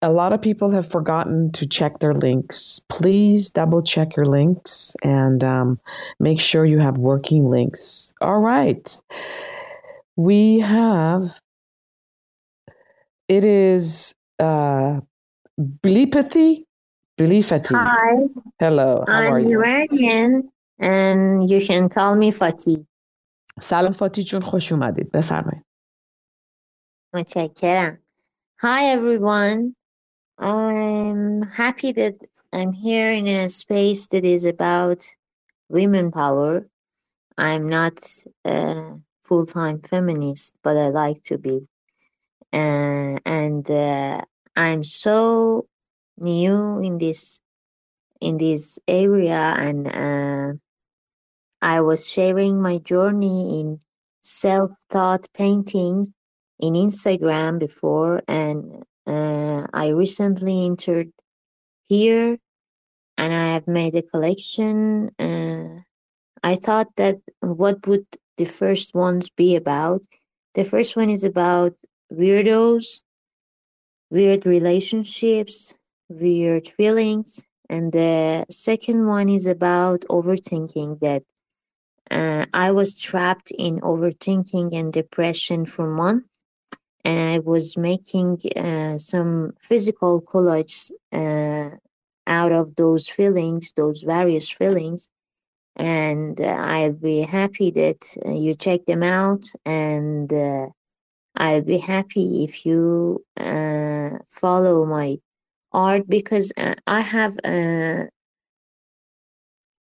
A lot of people have forgotten to check their links. Please double check your links and um, make sure you have working links. All right. We have, it is uh, Blipathy. Blipathy. Hi, Hello. How are I'm you? Iranian and you can call me Fatih. سلام فاتی جون خوش اومدید بفرمایید متشکرم. Hi everyone. I'm happy that I'm here in a space that is about women power. I'm not a full-time feminist, but I like to be. Uh, and uh, I'm so new in this in this area and uh, I was sharing my journey in self-taught painting in Instagram before, and uh, I recently entered here, and I have made a collection. Uh, I thought that what would the first ones be about? The first one is about weirdos, weird relationships, weird feelings, and the second one is about overthinking that uh, I was trapped in overthinking and depression for months, and I was making uh, some physical collage uh, out of those feelings, those various feelings. And uh, I'll be happy that uh, you check them out, and uh, I'll be happy if you follow my art because uh, I have uh,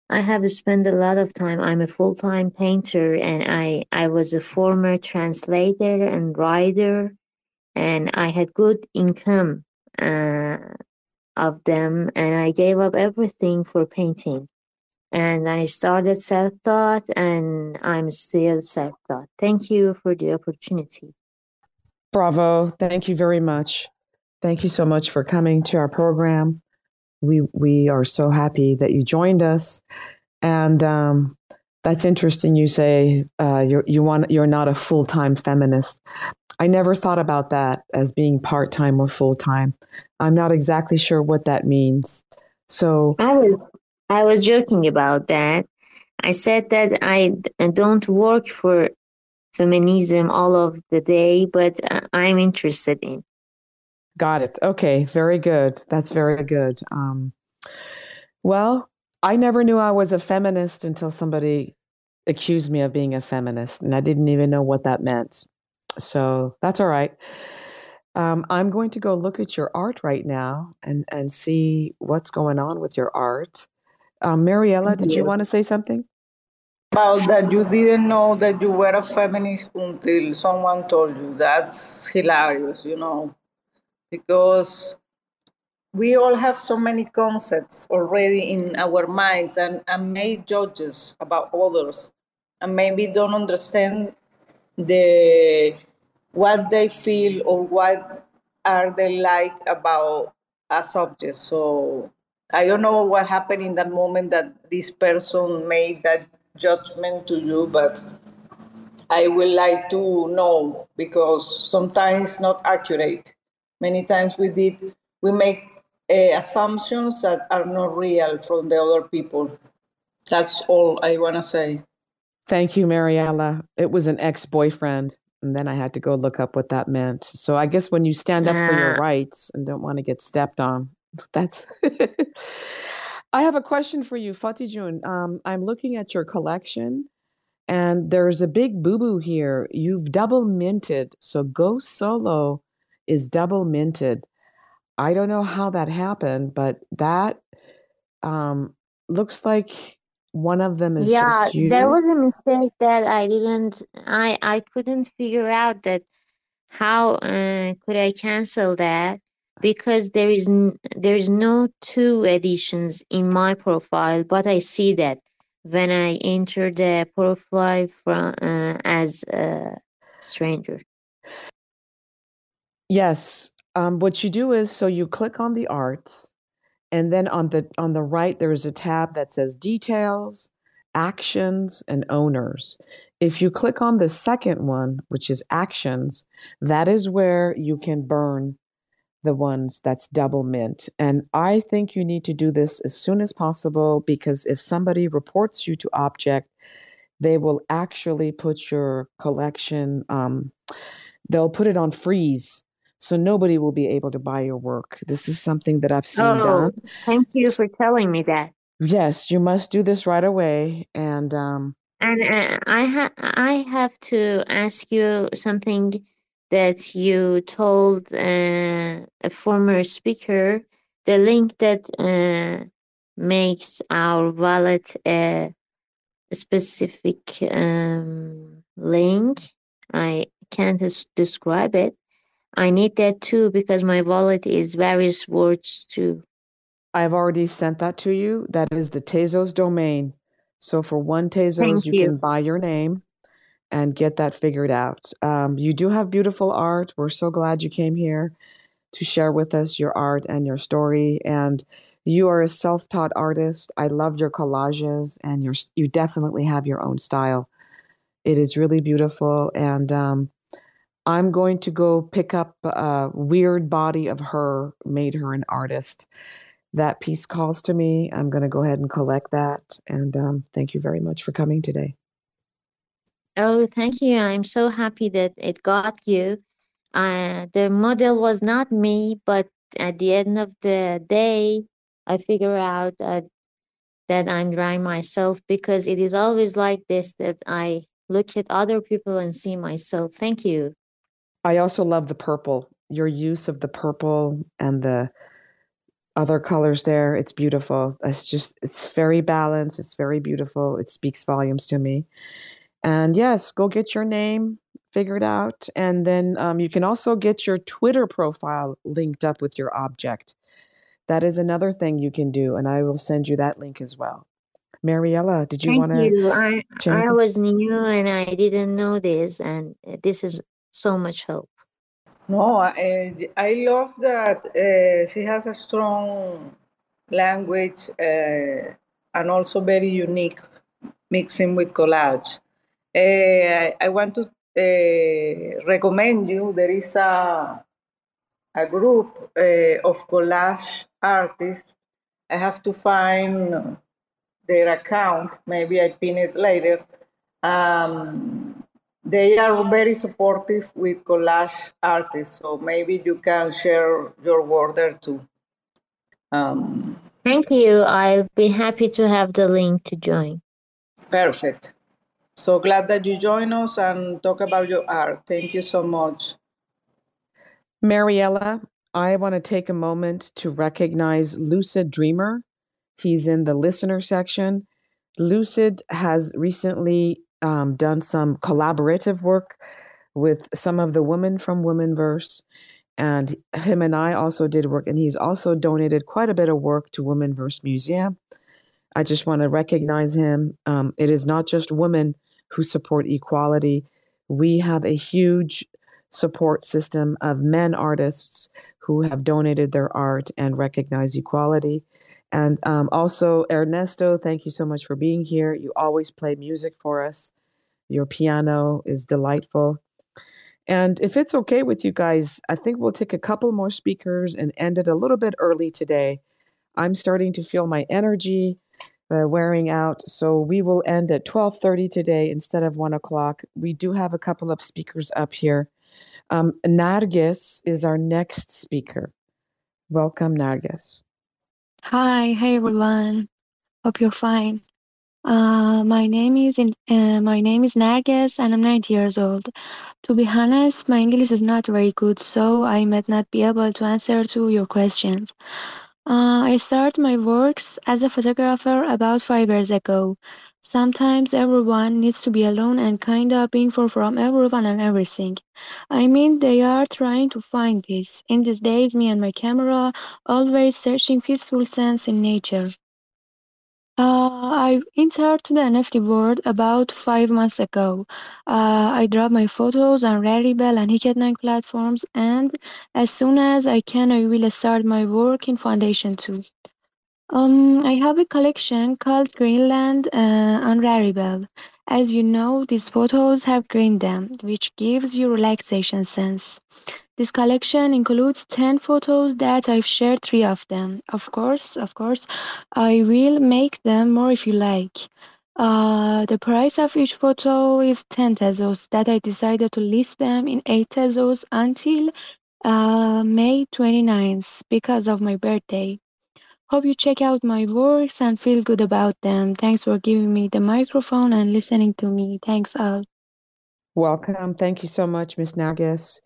I have spent a lot of time. I'm a full-time painter and I, I was a former translator and writer and I had good income uh, of them and I gave up everything for painting. And I started self-taught and I'm still self-taught. Thank you for the opportunity. Bravo. Thank you very much. Thank you so much for coming to our program. We we are so happy that you joined us, and um, that's interesting. You say uh, you you want you're not a full time feminist. I never thought about that as being part time or full time. I'm not exactly sure what that means. So I was I was joking about that. I said that I don't work for feminism all of the day, but uh, I'm interested in. Got it. Okay, very good. That's very good. Um, well, I never knew I was a feminist until somebody accused me of being a feminist, and I didn't even know what that meant. So that's all right. Um, I'm going to go look at your art right now and, and see what's going on with your art. Um, Mariela, did you want to say something? About that you didn't know that you were a feminist until someone told you. That's hilarious, you know, because we all have so many concepts already in our minds and, and made judges about others and maybe don't understand the what they feel or what are they like about a subject. So I don't know what happened in that moment that this person made that judgment to you, but I would like to know because sometimes not accurate. Many times we did we make uh, assumptions that are not real from the other people. That's all I want to say. Thank you, Mariela. It was an ex boyfriend. And then I had to go look up what that meant. So I guess when you stand up for your rights and don't want to get stepped on, that's. I have a question for you, Fatijun. Um, I'm looking at your collection and there's a big boo boo here. You've double minted. So Go Solo is double minted. I don't know how that happened, but that um, looks like one of them is Yeah, there was a mistake that I didn't, I I couldn't figure out that how uh, could I cancel that because there is n there's no two editions in my profile, but I see that when I enter the profile from uh, as a stranger. Yes. Um, what you do is so you click on the art, and then on the on the right there is a tab that says details, actions, and owners. If you click on the second one, which is actions, that is where you can burn the ones that's double mint. And I think you need to do this as soon as possible because if somebody reports you to objkt, they will actually put your collection um, they'll put it on freeze so nobody will be able to buy your work this is something that i've seen Oh, done thank you for telling me that. yes you must do this right away and um, And uh, I ha I have to ask you something that you told uh, a former speaker, the link that uh, makes our wallet a specific um, link. I can't describe it. I need that too because my wallet is various words too. i've already sent that to you. That is the tezos domain. So for one tezos you, you. can buy your name and get that figured out. Um, you do have beautiful art. We're so glad you came here to share with us your art and your story. And you are a self-taught artist. I love your collages and your you definitely have your own style. It is really beautiful and um, i'm going to go pick up a weird body of her made her an artist that piece calls to me i'm going to go ahead and collect that and um, thank you very much for coming today Oh, thank you. I'm so happy that it got you. Uh, the model was not me, but at the end of the day, I figure out uh, that I'm drawing myself because it is always like this that I look at other people and see myself. Thank you. I also love the purple. Your use of the purple and the other colors there, it's beautiful. It's just it's very balanced, it's very beautiful. It speaks volumes to me. And yes, go get your name figured out and then um, you can also get your Twitter profile linked up with your objkt. That is another thing you can do and I will send you that link as well. Mariela, did you want to you. I I was new and I didn't know this, and uh, this is so much help. No, I, I love that uh, she has a strong language uh, and also very unique mixing with collage. Uh, I, I want to uh, recommend you. There is a a group uh, of collage artists. I have to find their account. Maybe I pin it later. Um, they are very supportive with collage artists, so maybe you can share your work there too. Um, Thank you. I'll be happy to have the link to join. perfect. So glad that you join us and talk about your art. Thank you so much. Mariela, I want to take a moment to recognize Lucid Dreamer. He's in the listener section. Lucid has recently um, done some collaborative work with some of the women from Womenverse. And him and I also did work, and he's also donated quite a bit of work to Womenverse Museum. I just want to recognize him. Um, it is not just women who support equality. We have a huge support system of men artists who have donated their art and recognize equality. And um, also, Ernesto, thank you so much for being here. You always play music for us. Your piano is delightful. And if it's okay with you guys, I think we'll take a couple more speakers and end it a little bit early today. I'm starting to feel my energy uh, wearing out, so we will end at 12:30 today instead of one o'clock. We do have a couple of speakers up here. Um, Nargis is our next speaker. Welcome, Nargis. Hi, hey everyone. Hope you're fine. Uh, my name is uh, my name is Nargis and I'm 90 years old. To be honest, my English is not very good, so I might not be able to answer to your questions. Uh, I started my works as a photographer about five years ago. Sometimes everyone needs to be alone and kind of being for from everyone and everything. I mean, they are trying to find peace. In these days, me and my camera always searching peaceful sense in nature. Uh, I entered the NFT world about five months ago. Uh, I drop my photos on Rarible and Hic et Nunc platforms, and as soon as I can, I will start my work in Foundation too. Um, I have a collection called Greenland uh, on Rarible. As you know, these photos have green them, which gives you relaxation sense. This collection includes 10 photos that I've shared three of them. Of course, of course, I will make them more if you like. Uh, the price of each photo is 10 tezos that I decided to list them in 8 tezos until uh, May 29th because of my birthday. Hope you check out my works and feel good about them. Thanks for giving me the microphone and listening to me. Thanks all. Welcome. Thank you so much, Miss Nargis.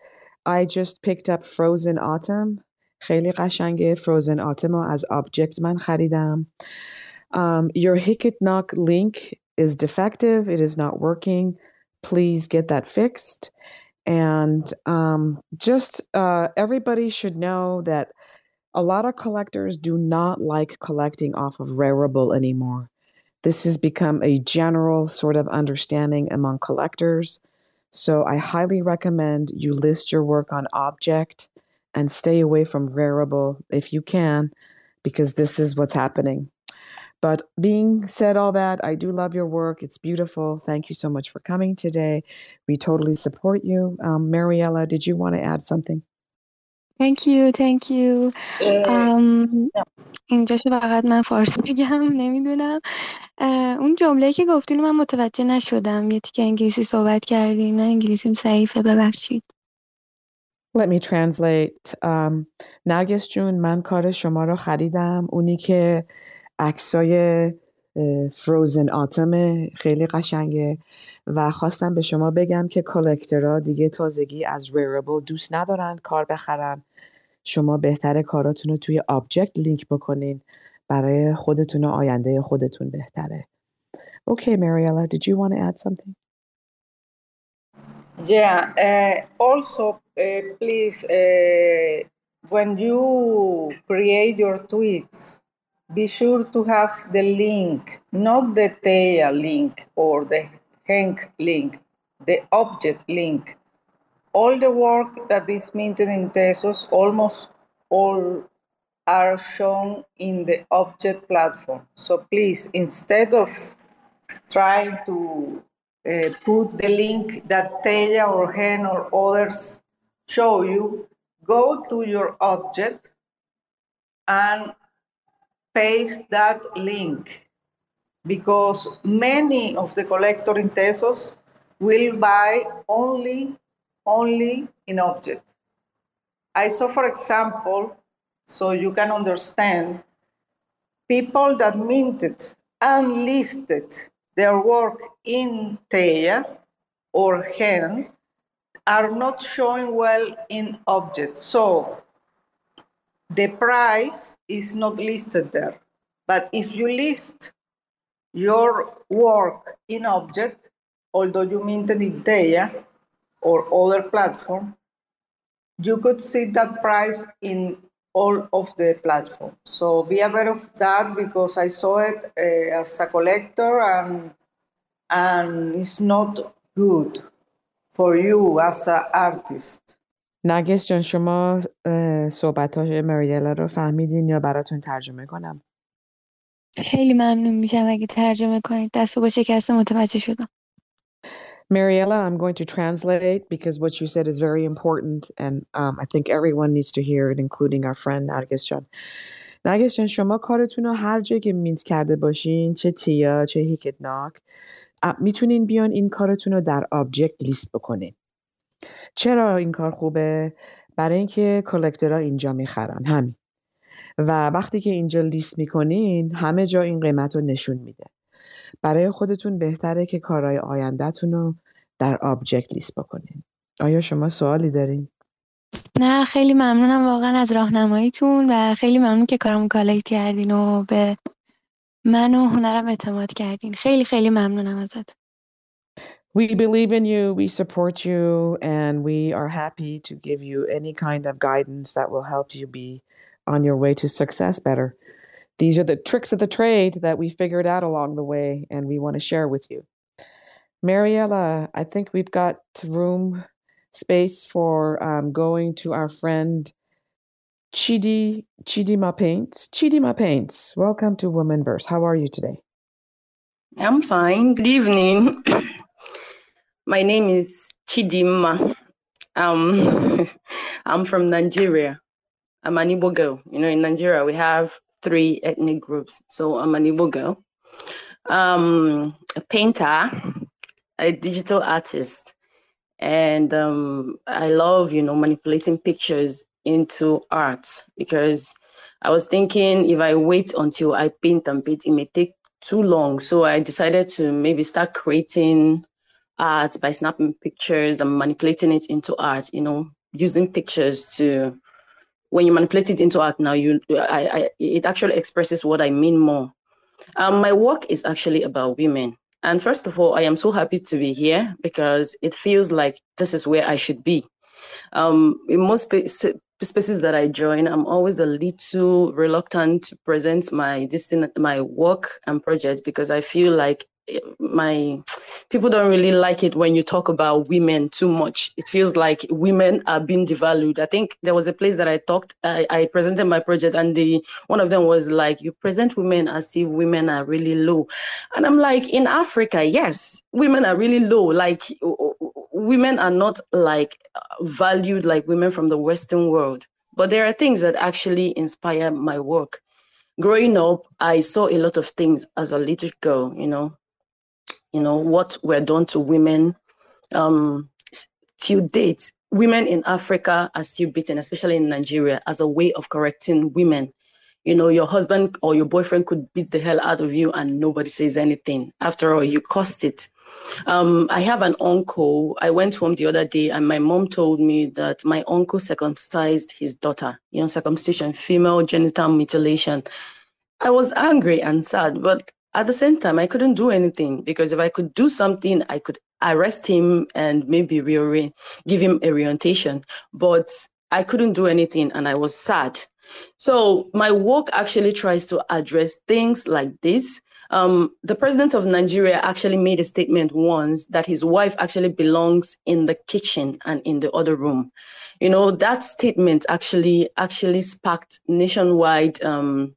I just picked up Frozen Autumn. خیلی قشنگه Frozen Autumn as از objkt من خریدم. Um, your Hic et Nunc link is defective. It is not working. Please get that fixed. And um, just uh, everybody should know that a lot of collectors do not like collecting off of Rarible anymore. This has become a general sort of understanding among collectors. So I highly recommend you list your work on objkt and stay away from Rarible if you can, because this is what's happening. But being said all that, I do love your work. It's beautiful. Thank you so much for coming today. We totally support you. Um, Mariela, did you want to add something? Thank you, thank you. Um, اینجاشو فقط من فارسی بگم نمی‌دونم. اون جمله که گفتین من متوجه نشدم. یه تیکه انگلیسی صحبت کردین من انگلیسیم ضعیفه ببخشید. Let me translate. Um, نرگس جون من کار شما رو خریدم. اونی که عکسای فروزن آتم خیلی قشنگه و خواستم به شما بگم که کالکترها دیگه تازگی از ریربل دوست ندارن کار بخرن. شما بهتر کاراتون رو توی آبجکت لینک بکنین برای خودتون و آینده خودتون بهتره. Okay, Mariela, did you want to add something? Yeah, uh, also, uh, please, uh, when you create your tweets, be sure to have the link, not the tail link or the Hank link, the objkt link, all the work that is minted in Tezos, almost all are shown in the objkt platform. So please, instead of trying to uh, put the link that Teia or Hen or others show you, go to your objkt and paste that link because many of the collector in Tezos will buy only only in objkt. I saw, for example, so you can understand, people that minted and listed their work in Teia or Hen are not showing well in objkts. So the price is not listed there. But if you list your work in objkt, although you minted in Teia or other platform, you could see that price in all of the platforms. So be aware of that because I saw it uh, as a collector and and it's not good for you as an artist. نرگس جان شما صحبت های مریلا رو فهمیدین یا براتون ترجمه کنم؟ خیلی ممنون میشم اگه ترجمه کنید دست با شکسته متوجه شدم Mariella, I'm going to translate because what you said is very important, and um, I think everyone needs to hear it, including our friend Nargis Jan. نرگس جان شما کارتون رو هر جایی که مینت کرده باشین چه تیا چه هیکتناک می‌تونین بیان این کارتون رو در آبجکت لیست بکنین. چرا این کار خوبه؟ برای اینکه کلکترها اینجا می‌خرن همین. و وقتی که اینجا لیست می‌کنین همه جا این قیمت رو نشون میده. برای خودتون بهتره که کارهای آیندهتون رو در آبجکت لیست بکنین آیا شما سوالی دارین؟ نه خیلی ممنونم واقعا از راهنماییتون و خیلی ممنون که کارمون کالکت کردین و به من و هنرم اعتماد کردین خیلی خیلی ممنونم ازت We believe in you, we support you, and we are happy to give you any kind of guidance that will help you be on your way to success better. These are the tricks of the trade that we figured out along the way, and we want to share with you. Mariela, I think we've got room space for um, going to our friend Chidi Chidima Paints. Chidima Paints, welcome to Womanverse. How are you today? I'm fine. Good evening. My name is Chidima. Um, I'm from Nigeria. I'm an Igbo girl. You know, in Nigeria we have three ethnic groups. So I'm an Igbo girl. Um, a painter, a digital artist, and um, I love, you know, manipulating pictures into art because I was thinking if I wait until I paint and paint, it may take too long. So I decided to maybe start creating art by snapping pictures and manipulating it into art, you know, using pictures to when you manipulate it into art now, you I, I it actually expresses what I mean more. Um, my work is actually about women. And first of all, I am so happy to be here because it feels like this is where I should be. Um, in most spaces that I join, I'm always a little reluctant to present my this my work and project because I feel like my people don't really like it when you talk about women too much. It feels like women are being devalued. I think there was a place that I talked, I, I presented my project, and the one of them was like, "You present women as if women are really low," and I'm like, in Africa, yes, women are really low. Like women are not like valued like women from the Western world. But there are things that actually inspire my work. Growing up, I saw a lot of things as a little girl, you know, you know, what were done to women. Um, till date, women in Africa are still beaten, especially in Nigeria, as a way of correcting women. You know, your husband or your boyfriend could beat the hell out of you and nobody says anything. After all, you caused it. Um, I have an uncle. I went home the other day and my mom told me that my uncle circumcised his daughter, you know, circumcision, female genital mutilation. I was angry and sad, but at the same time, I couldn't do anything because if I could do something, I could arrest him and maybe reorient, give him a reorientation. But I couldn't do anything and I was sad. So my work actually tries to address things like this. Um, the president of Nigeria actually made a statement once that his wife actually belongs in the kitchen and in the other room. You know, that statement actually actually sparked nationwide um,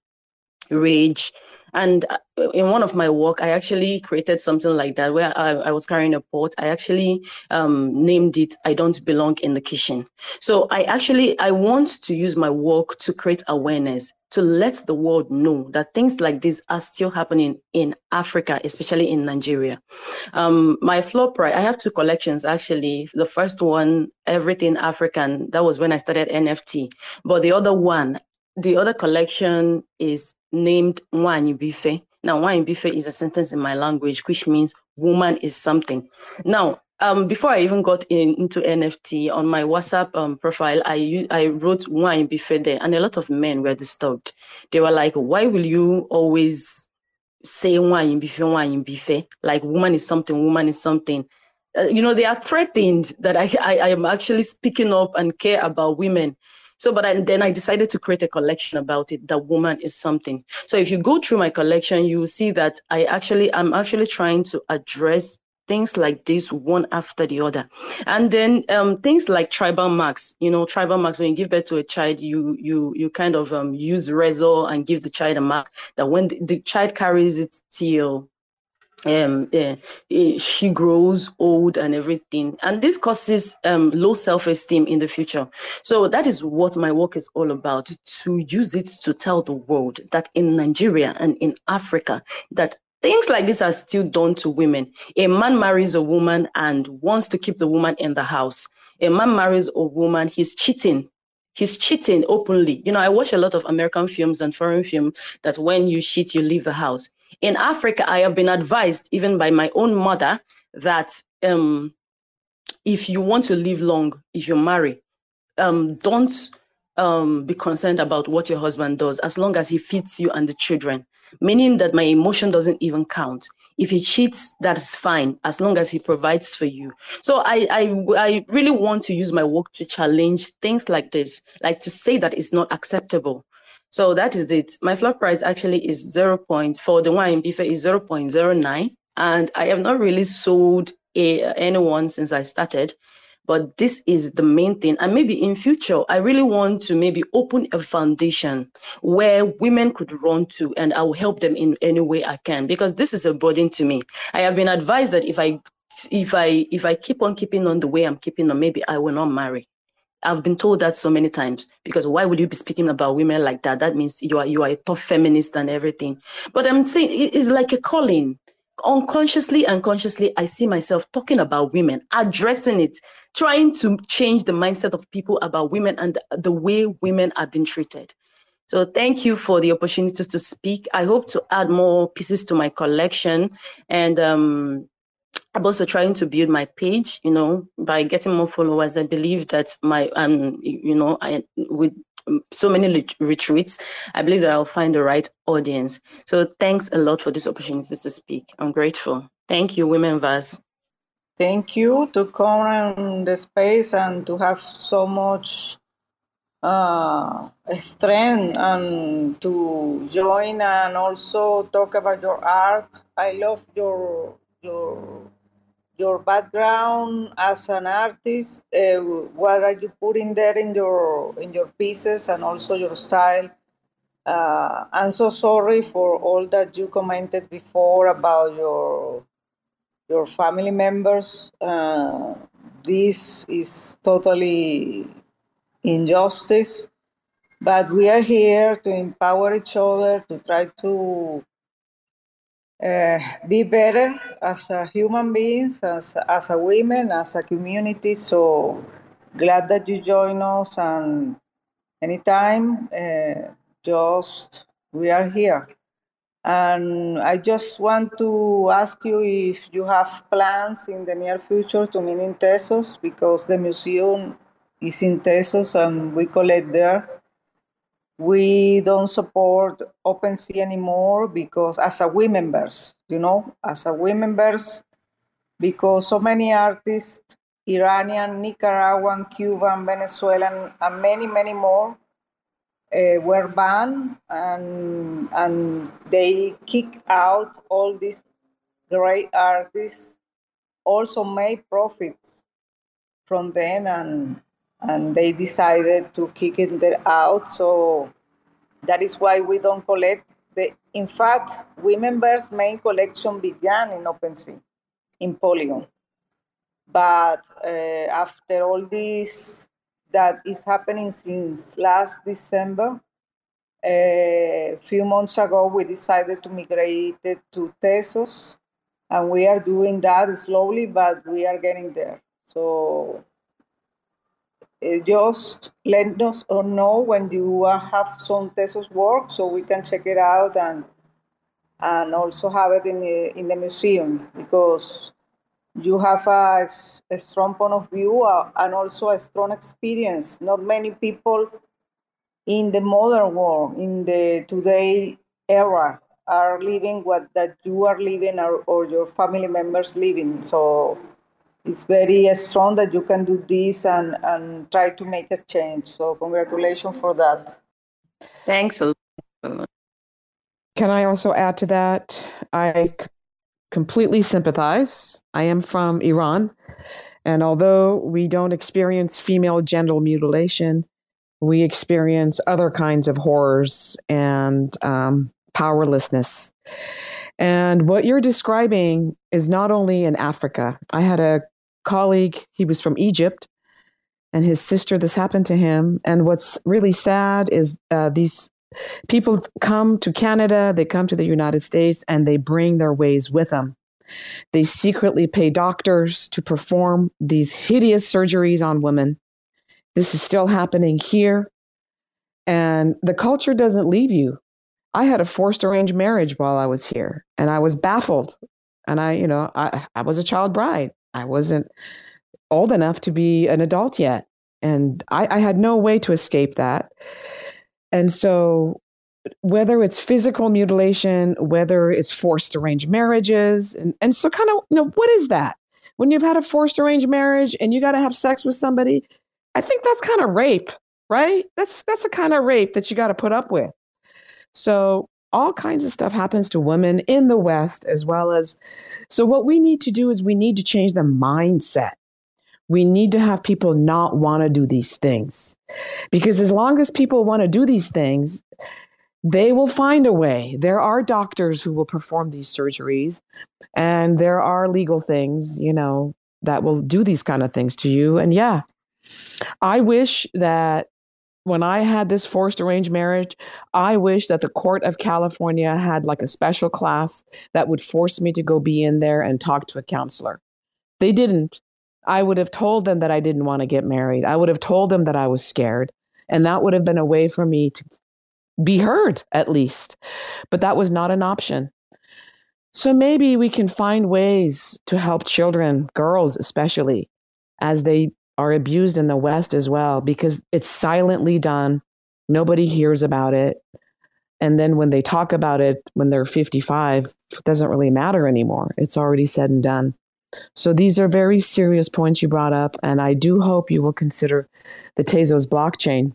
rage and uh, in one of my work, I actually created something like that where I, I was carrying a pot. I actually um, named it "I Don't Belong in the Kitchen." So I actually I want to use my work to create awareness to let the world know that things like this are still happening in Africa, especially in Nigeria. Um, my floor price, I have two collections actually. The first one, Everything African, that was when I started NFT. But the other one, the other collection is named Mwani Bife. Now, Wine Bife is a sentence in my language, which means woman is something. Now, um, before I even got in, into NFT on my WhatsApp um, profile, I I wrote wine bife there, and a lot of men were disturbed. They were like, "Why will you always say wine bife? Like woman is something, woman is something." Uh, you know, they are threatened that I, I I am actually speaking up and care about women. So, but I, then I decided to create a collection about it. That woman is something. So, if you go through my collection, you will see that I actually, I'm actually trying to address things like this one after the other and then um, things like tribal marks you know tribal marks when you give birth to a child you you you kind of um, use razor and give the child a mark that when the, the child carries it till um, uh, she grows old and everything. And this causes um, low self esteem in the future. So, that is what my work is all about to use it to tell the world that in Nigeria and in Africa, that things like this are still done to women. A man marries a woman and wants to keep the woman in the house. A man marries a woman, he's cheating he's cheating openly. You know, I watch a lot of American films and foreign films that when you cheat, you leave the house. In Africa, I have been advised, even by my own mother, that um, if you want to live long, if you marry, um, don't um, be concerned about what your husband does as long as he feeds you and the children. Meaning that my emotion doesn't even count. If he cheats, that's fine as long as he provides for you. So I, I, I really want to use my work to challenge things like this, like to say that it's not acceptable. So that is it. My floor price actually is 0. Point, for the wine Bife is 0 0.09. And I have not really sold a, anyone since I started. But this is the main thing. And maybe in future, I really want to maybe open a foundation where women could run to and I will help them in any way I can because this is a burden to me. I have been advised that if I if I if I keep on keeping on the way I'm keeping on, maybe I will not marry. I've been told that so many times because why would you be speaking about women like that? That means you are you are a tough feminist and everything. But I'm saying it's like a calling. Unconsciously unconsciously I see myself talking about women, addressing it, trying to change the mindset of people about women and the way women are being treated. So thank you for the opportunity to speak. I hope to add more pieces to my collection and um, I'm also trying to build my page, you know, by getting more followers. I believe that my, um, you know, I with so many retreats, I believe that I'll find the right audience. So thanks a lot for this opportunity to speak. I'm grateful. Thank you, Women Verse. Thank you to come in the space and to have so much uh, strength and to join and also talk about your art. I love your your your background as an artist, uh, what are you putting there in your in your pieces, and also your style. Uh, I'm so sorry for all that you commented before about your your family members. Uh, this is totally injustice, but we are here to empower each other to try to uh, be better as a human beings, as, as a women, as a community. So glad that you join us and anytime, uh, just we are here. And I just want to ask you if you have plans in the near future to meet in Tezos because the museum is in Tezos and we collect there we don't support OpenSea anymore because as a women members, you know, as a women members, because so many artists, Iranian, Nicaraguan, Cuban, Venezuelan, and many, many more uh, were banned and, and they kick out all these great artists, also made profits from them and and they decided to kick it out. So that is why we don't collect. The, in fact, Womenverse main collection began in OpenSea, in Polygon. But uh, after all this that is happening since last December, a few months ago, we decided to migrate it to Tezos, and we are doing that slowly, but we are getting there. So uh, just let us know when you uh, have some Tezos work so we can check it out and and also have it in the, in the museum because you have a, a strong point of view uh, and also a strong experience. Not many people in the modern world, in the today era, are living what that you are living or, or your family members living. So it's very uh, strong that you can do this and, and try to make a change. So congratulations for that. Thanks a lot. Can I also add to that? I completely sympathize. I am from Iran. And although we don't experience female genital mutilation, we experience other kinds of horrors and um, powerlessness. And what you're describing is not only in Africa. I had a colleague, he was from Egypt, and his sister, this happened to him. And what's really sad is uh, these people come to Canada, they come to the United States, and they bring their ways with them. They secretly pay doctors to perform these hideous surgeries on women. This is still happening here. And the culture doesn't leave you. I had a forced arranged marriage while I was here, and I was baffled. And I, you know, I, I was a child bride. I wasn't old enough to be an adult yet. And I, I had no way to escape that. And so, whether it's physical mutilation, whether it's forced arranged marriages, and, and so kind of, you know, what is that? When you've had a forced arranged marriage and you got to have sex with somebody, I think that's kind of rape, right? That's that's a kind of rape that you got to put up with. So all kinds of stuff happens to women in the West as well as. So, what we need to do is we need to change the mindset. We need to have people not want to do these things. Because as long as people want to do these things, they will find a way. There are doctors who will perform these surgeries, and there are legal things, you know, that will do these kind of things to you. And yeah, I wish that when I had this forced arranged marriage, I wish that the court of California had like a special class that would force me to go be in there and talk to a counselor. They didn't. I would have told them that I didn't want to get married. I would have told them that I was scared. And that would have been a way for me to be heard, at least. But that was not an option. So maybe we can find ways to help children, girls especially, as they are abused in the West as well because it's silently done. Nobody hears about it. And then when they talk about it when they're 55, it doesn't really matter anymore. It's already said and done. So these are very serious points you brought up. And I do hope you will consider the Tezos blockchain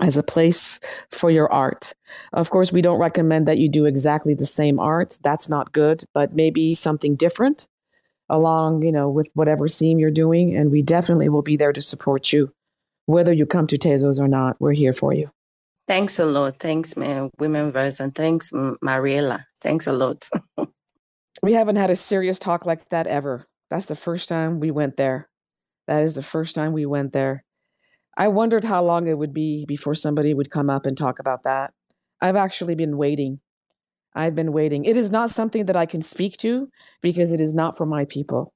as a place for your art. Of course, we don't recommend that you do exactly the same art. That's not good, but maybe something different along, you know, with whatever theme you're doing. And we definitely will be there to support you. Whether you come to Tezos or not, we're here for you. Thanks a lot. Thanks, man, Women Verse, and thanks, Mariela. Thanks a lot. we haven't had a serious talk like that ever. That's the first time we went there. That is the first time we went there. I wondered how long it would be before somebody would come up and talk about that. I've actually been waiting I've been waiting. It is not something that I can speak to because it is not for my people.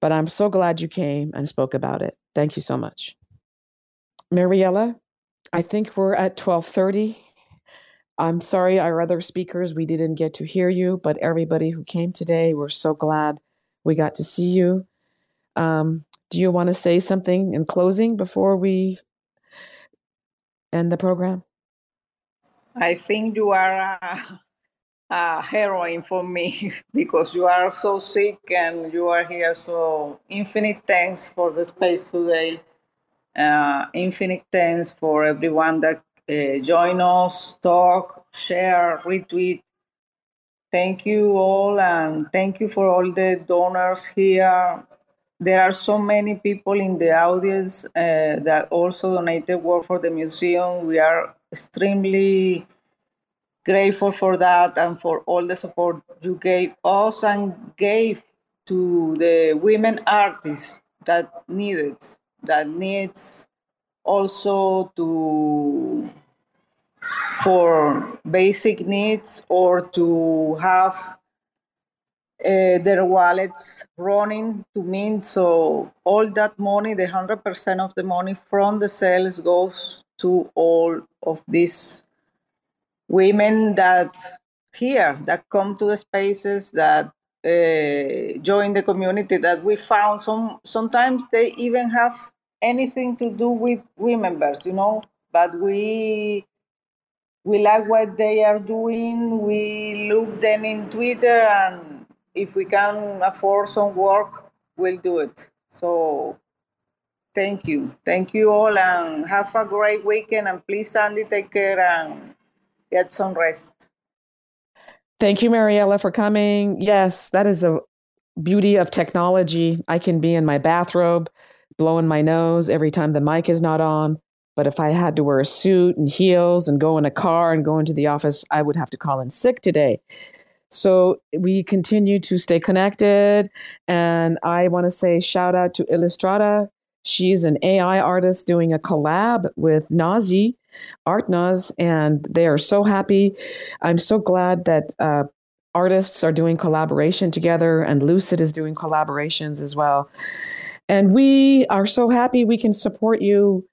But I'm so glad you came and spoke about it. Thank you so much. Mariela, I think we're at 12:30. I'm sorry our other speakers we didn't get to hear you, but everybody who came today, we're so glad we got to see you. Um, do you want to say something in closing before we end the program? I think you are uh, uh, heroine for me because you are so sick and you are here. So infinite thanks for the space today. Uh, infinite thanks for everyone that uh, join us, talk, share, retweet. Thank you all, and thank you for all the donors here. There are so many people in the audience uh, that also donated work for the museum. We are extremely grateful for that and for all the support you gave us and gave to the women artists that needed that needs also to for basic needs or to have uh, their wallets running to mean So all that money, the hundred percent of the money from the sales goes to all of these women that here that come to the spaces that uh, join the community that we found some sometimes they even have anything to do with women members you know? But we we like what they are doing. We look them in twitter and if we can afford some work we'll do it. So thank you. Thank you all and have a great weekend and please sandy take care and get some rest Thank you, Mariela, for coming. Yes, that is the beauty of technology. I can be in my bathrobe, blowing my nose every time the mic is not on. But if I had to wear a suit and heels and go in a car and go into the office, I would have to call in sick today. So we continue to stay connected. And I want to say shout out to Illustrata. She's an AI artist doing a collab with Nazi Artnaz, and they are so happy. I'm so glad that uh, artists are doing collaboration together, and Lucid is doing collaborations as well. And we are so happy we can support you,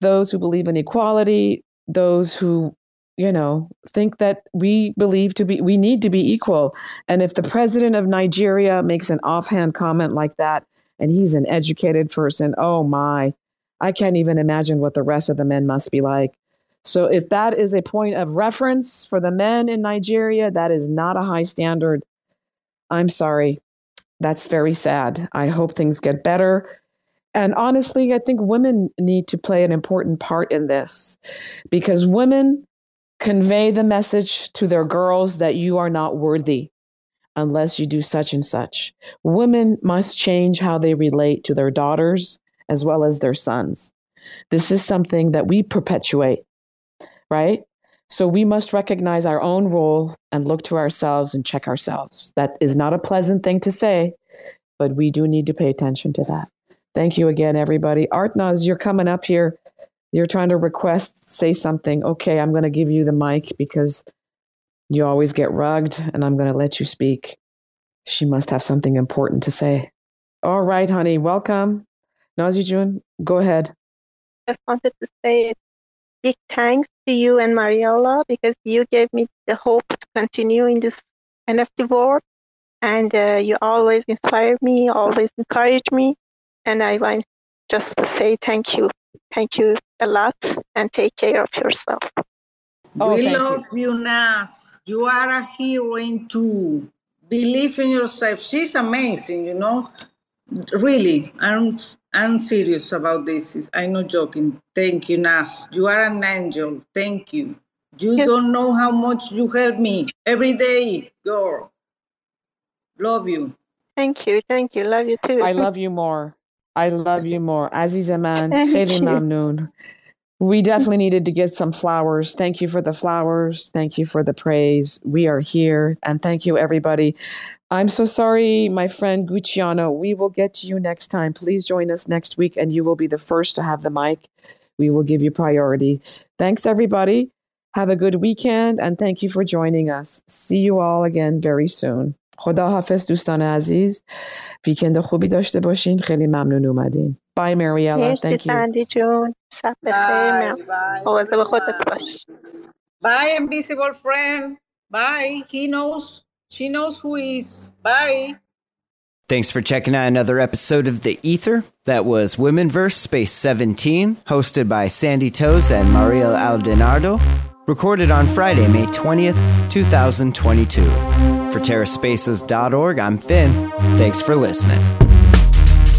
those who believe in equality, those who you know think that we believe to be we need to be equal and if the president of nigeria makes an offhand comment like that and he's an educated person oh my I can't even imagine what the rest of the men must be like. So, if that is a point of reference for the men in Nigeria, that is not a high standard. I'm sorry. That's very sad. I hope things get better. And honestly, I think women need to play an important part in this because women convey the message to their girls that you are not worthy unless you do such and such. Women must change how they relate to their daughters as well as their sons. This is something that we perpetuate, right? So we must recognize our own role and look to ourselves and check ourselves. That is not a pleasant thing to say, but we do need to pay attention to that. Thank you again, everybody. Artnaz, you're coming up here. You're trying to request, say something. Okay, I'm going to give you the mic because you always get rugged, and I'm going to let you speak. She must have something important to say. All right, honey, welcome. Nazi June, go ahead. I just wanted to say big thanks to you and Mariela because you gave me the hope to continue in this NFT world. And uh, you always inspire me, always encourage me. And I want just to say thank you. Thank you a lot and take care of yourself. Oh, we love you. you, Nas. You are a heroine too. Believe in yourself. She's amazing, you know. Really, I'm I'm serious about this. I'm not joking. Thank you, Nas. You are an angel. Thank you. You yes. don't know how much you help me every day, girl. Love you. Thank you. Thank you. Love you too. I love you more. I love you more. Aziz Aman, Kheli Mamnoon. We definitely needed to get some flowers. Thank you for the flowers. Thank you for the praise. We are here. And thank you, everybody. I'm so sorry, my friend Gucciano. We will get to you next time. Please join us next week, and you will be the first to have the mic. We will give you priority. Thanks, everybody. Have a good weekend, and thank you for joining us. See you all again very soon. خدا حافظ دوستان عزیز ویکند خوبی داشته باشین خیلی ممنون اومدین Bye Mariella thank you سندی جون شب بخیر مواظب خودت باش Bye invisible friend Bye he knows she knows who is. Bye. Thanks for checking out another episode of The Ether. That was Women Womenverse Space 17, hosted by Sandy Toes and Mariela Di Nardo. Recorded on Friday, May 20th, 2022. For TerraSpaces.org, I'm Finn. Thanks for listening.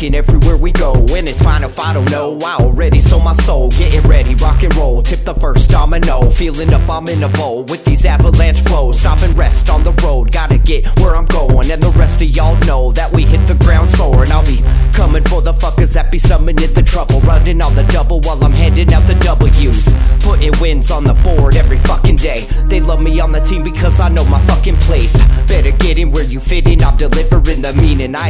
talking everywhere we go. And it's fine if I don't know. I already sold my soul. Getting ready, rock and roll. Tip the first domino. Feeling up, I'm in a bowl with these avalanche flows. Stop and rest on the road. Gotta get where I'm going. And the rest of y'all know that we hit the ground soaring. I'll be coming for the fuckers that be summoning the trouble. Running on the double while I'm handing out the W's. Putting wins on the board every fucking day. They love me on the team because I know my fucking place. Better get in where you fit in. I'm delivering the meaning. I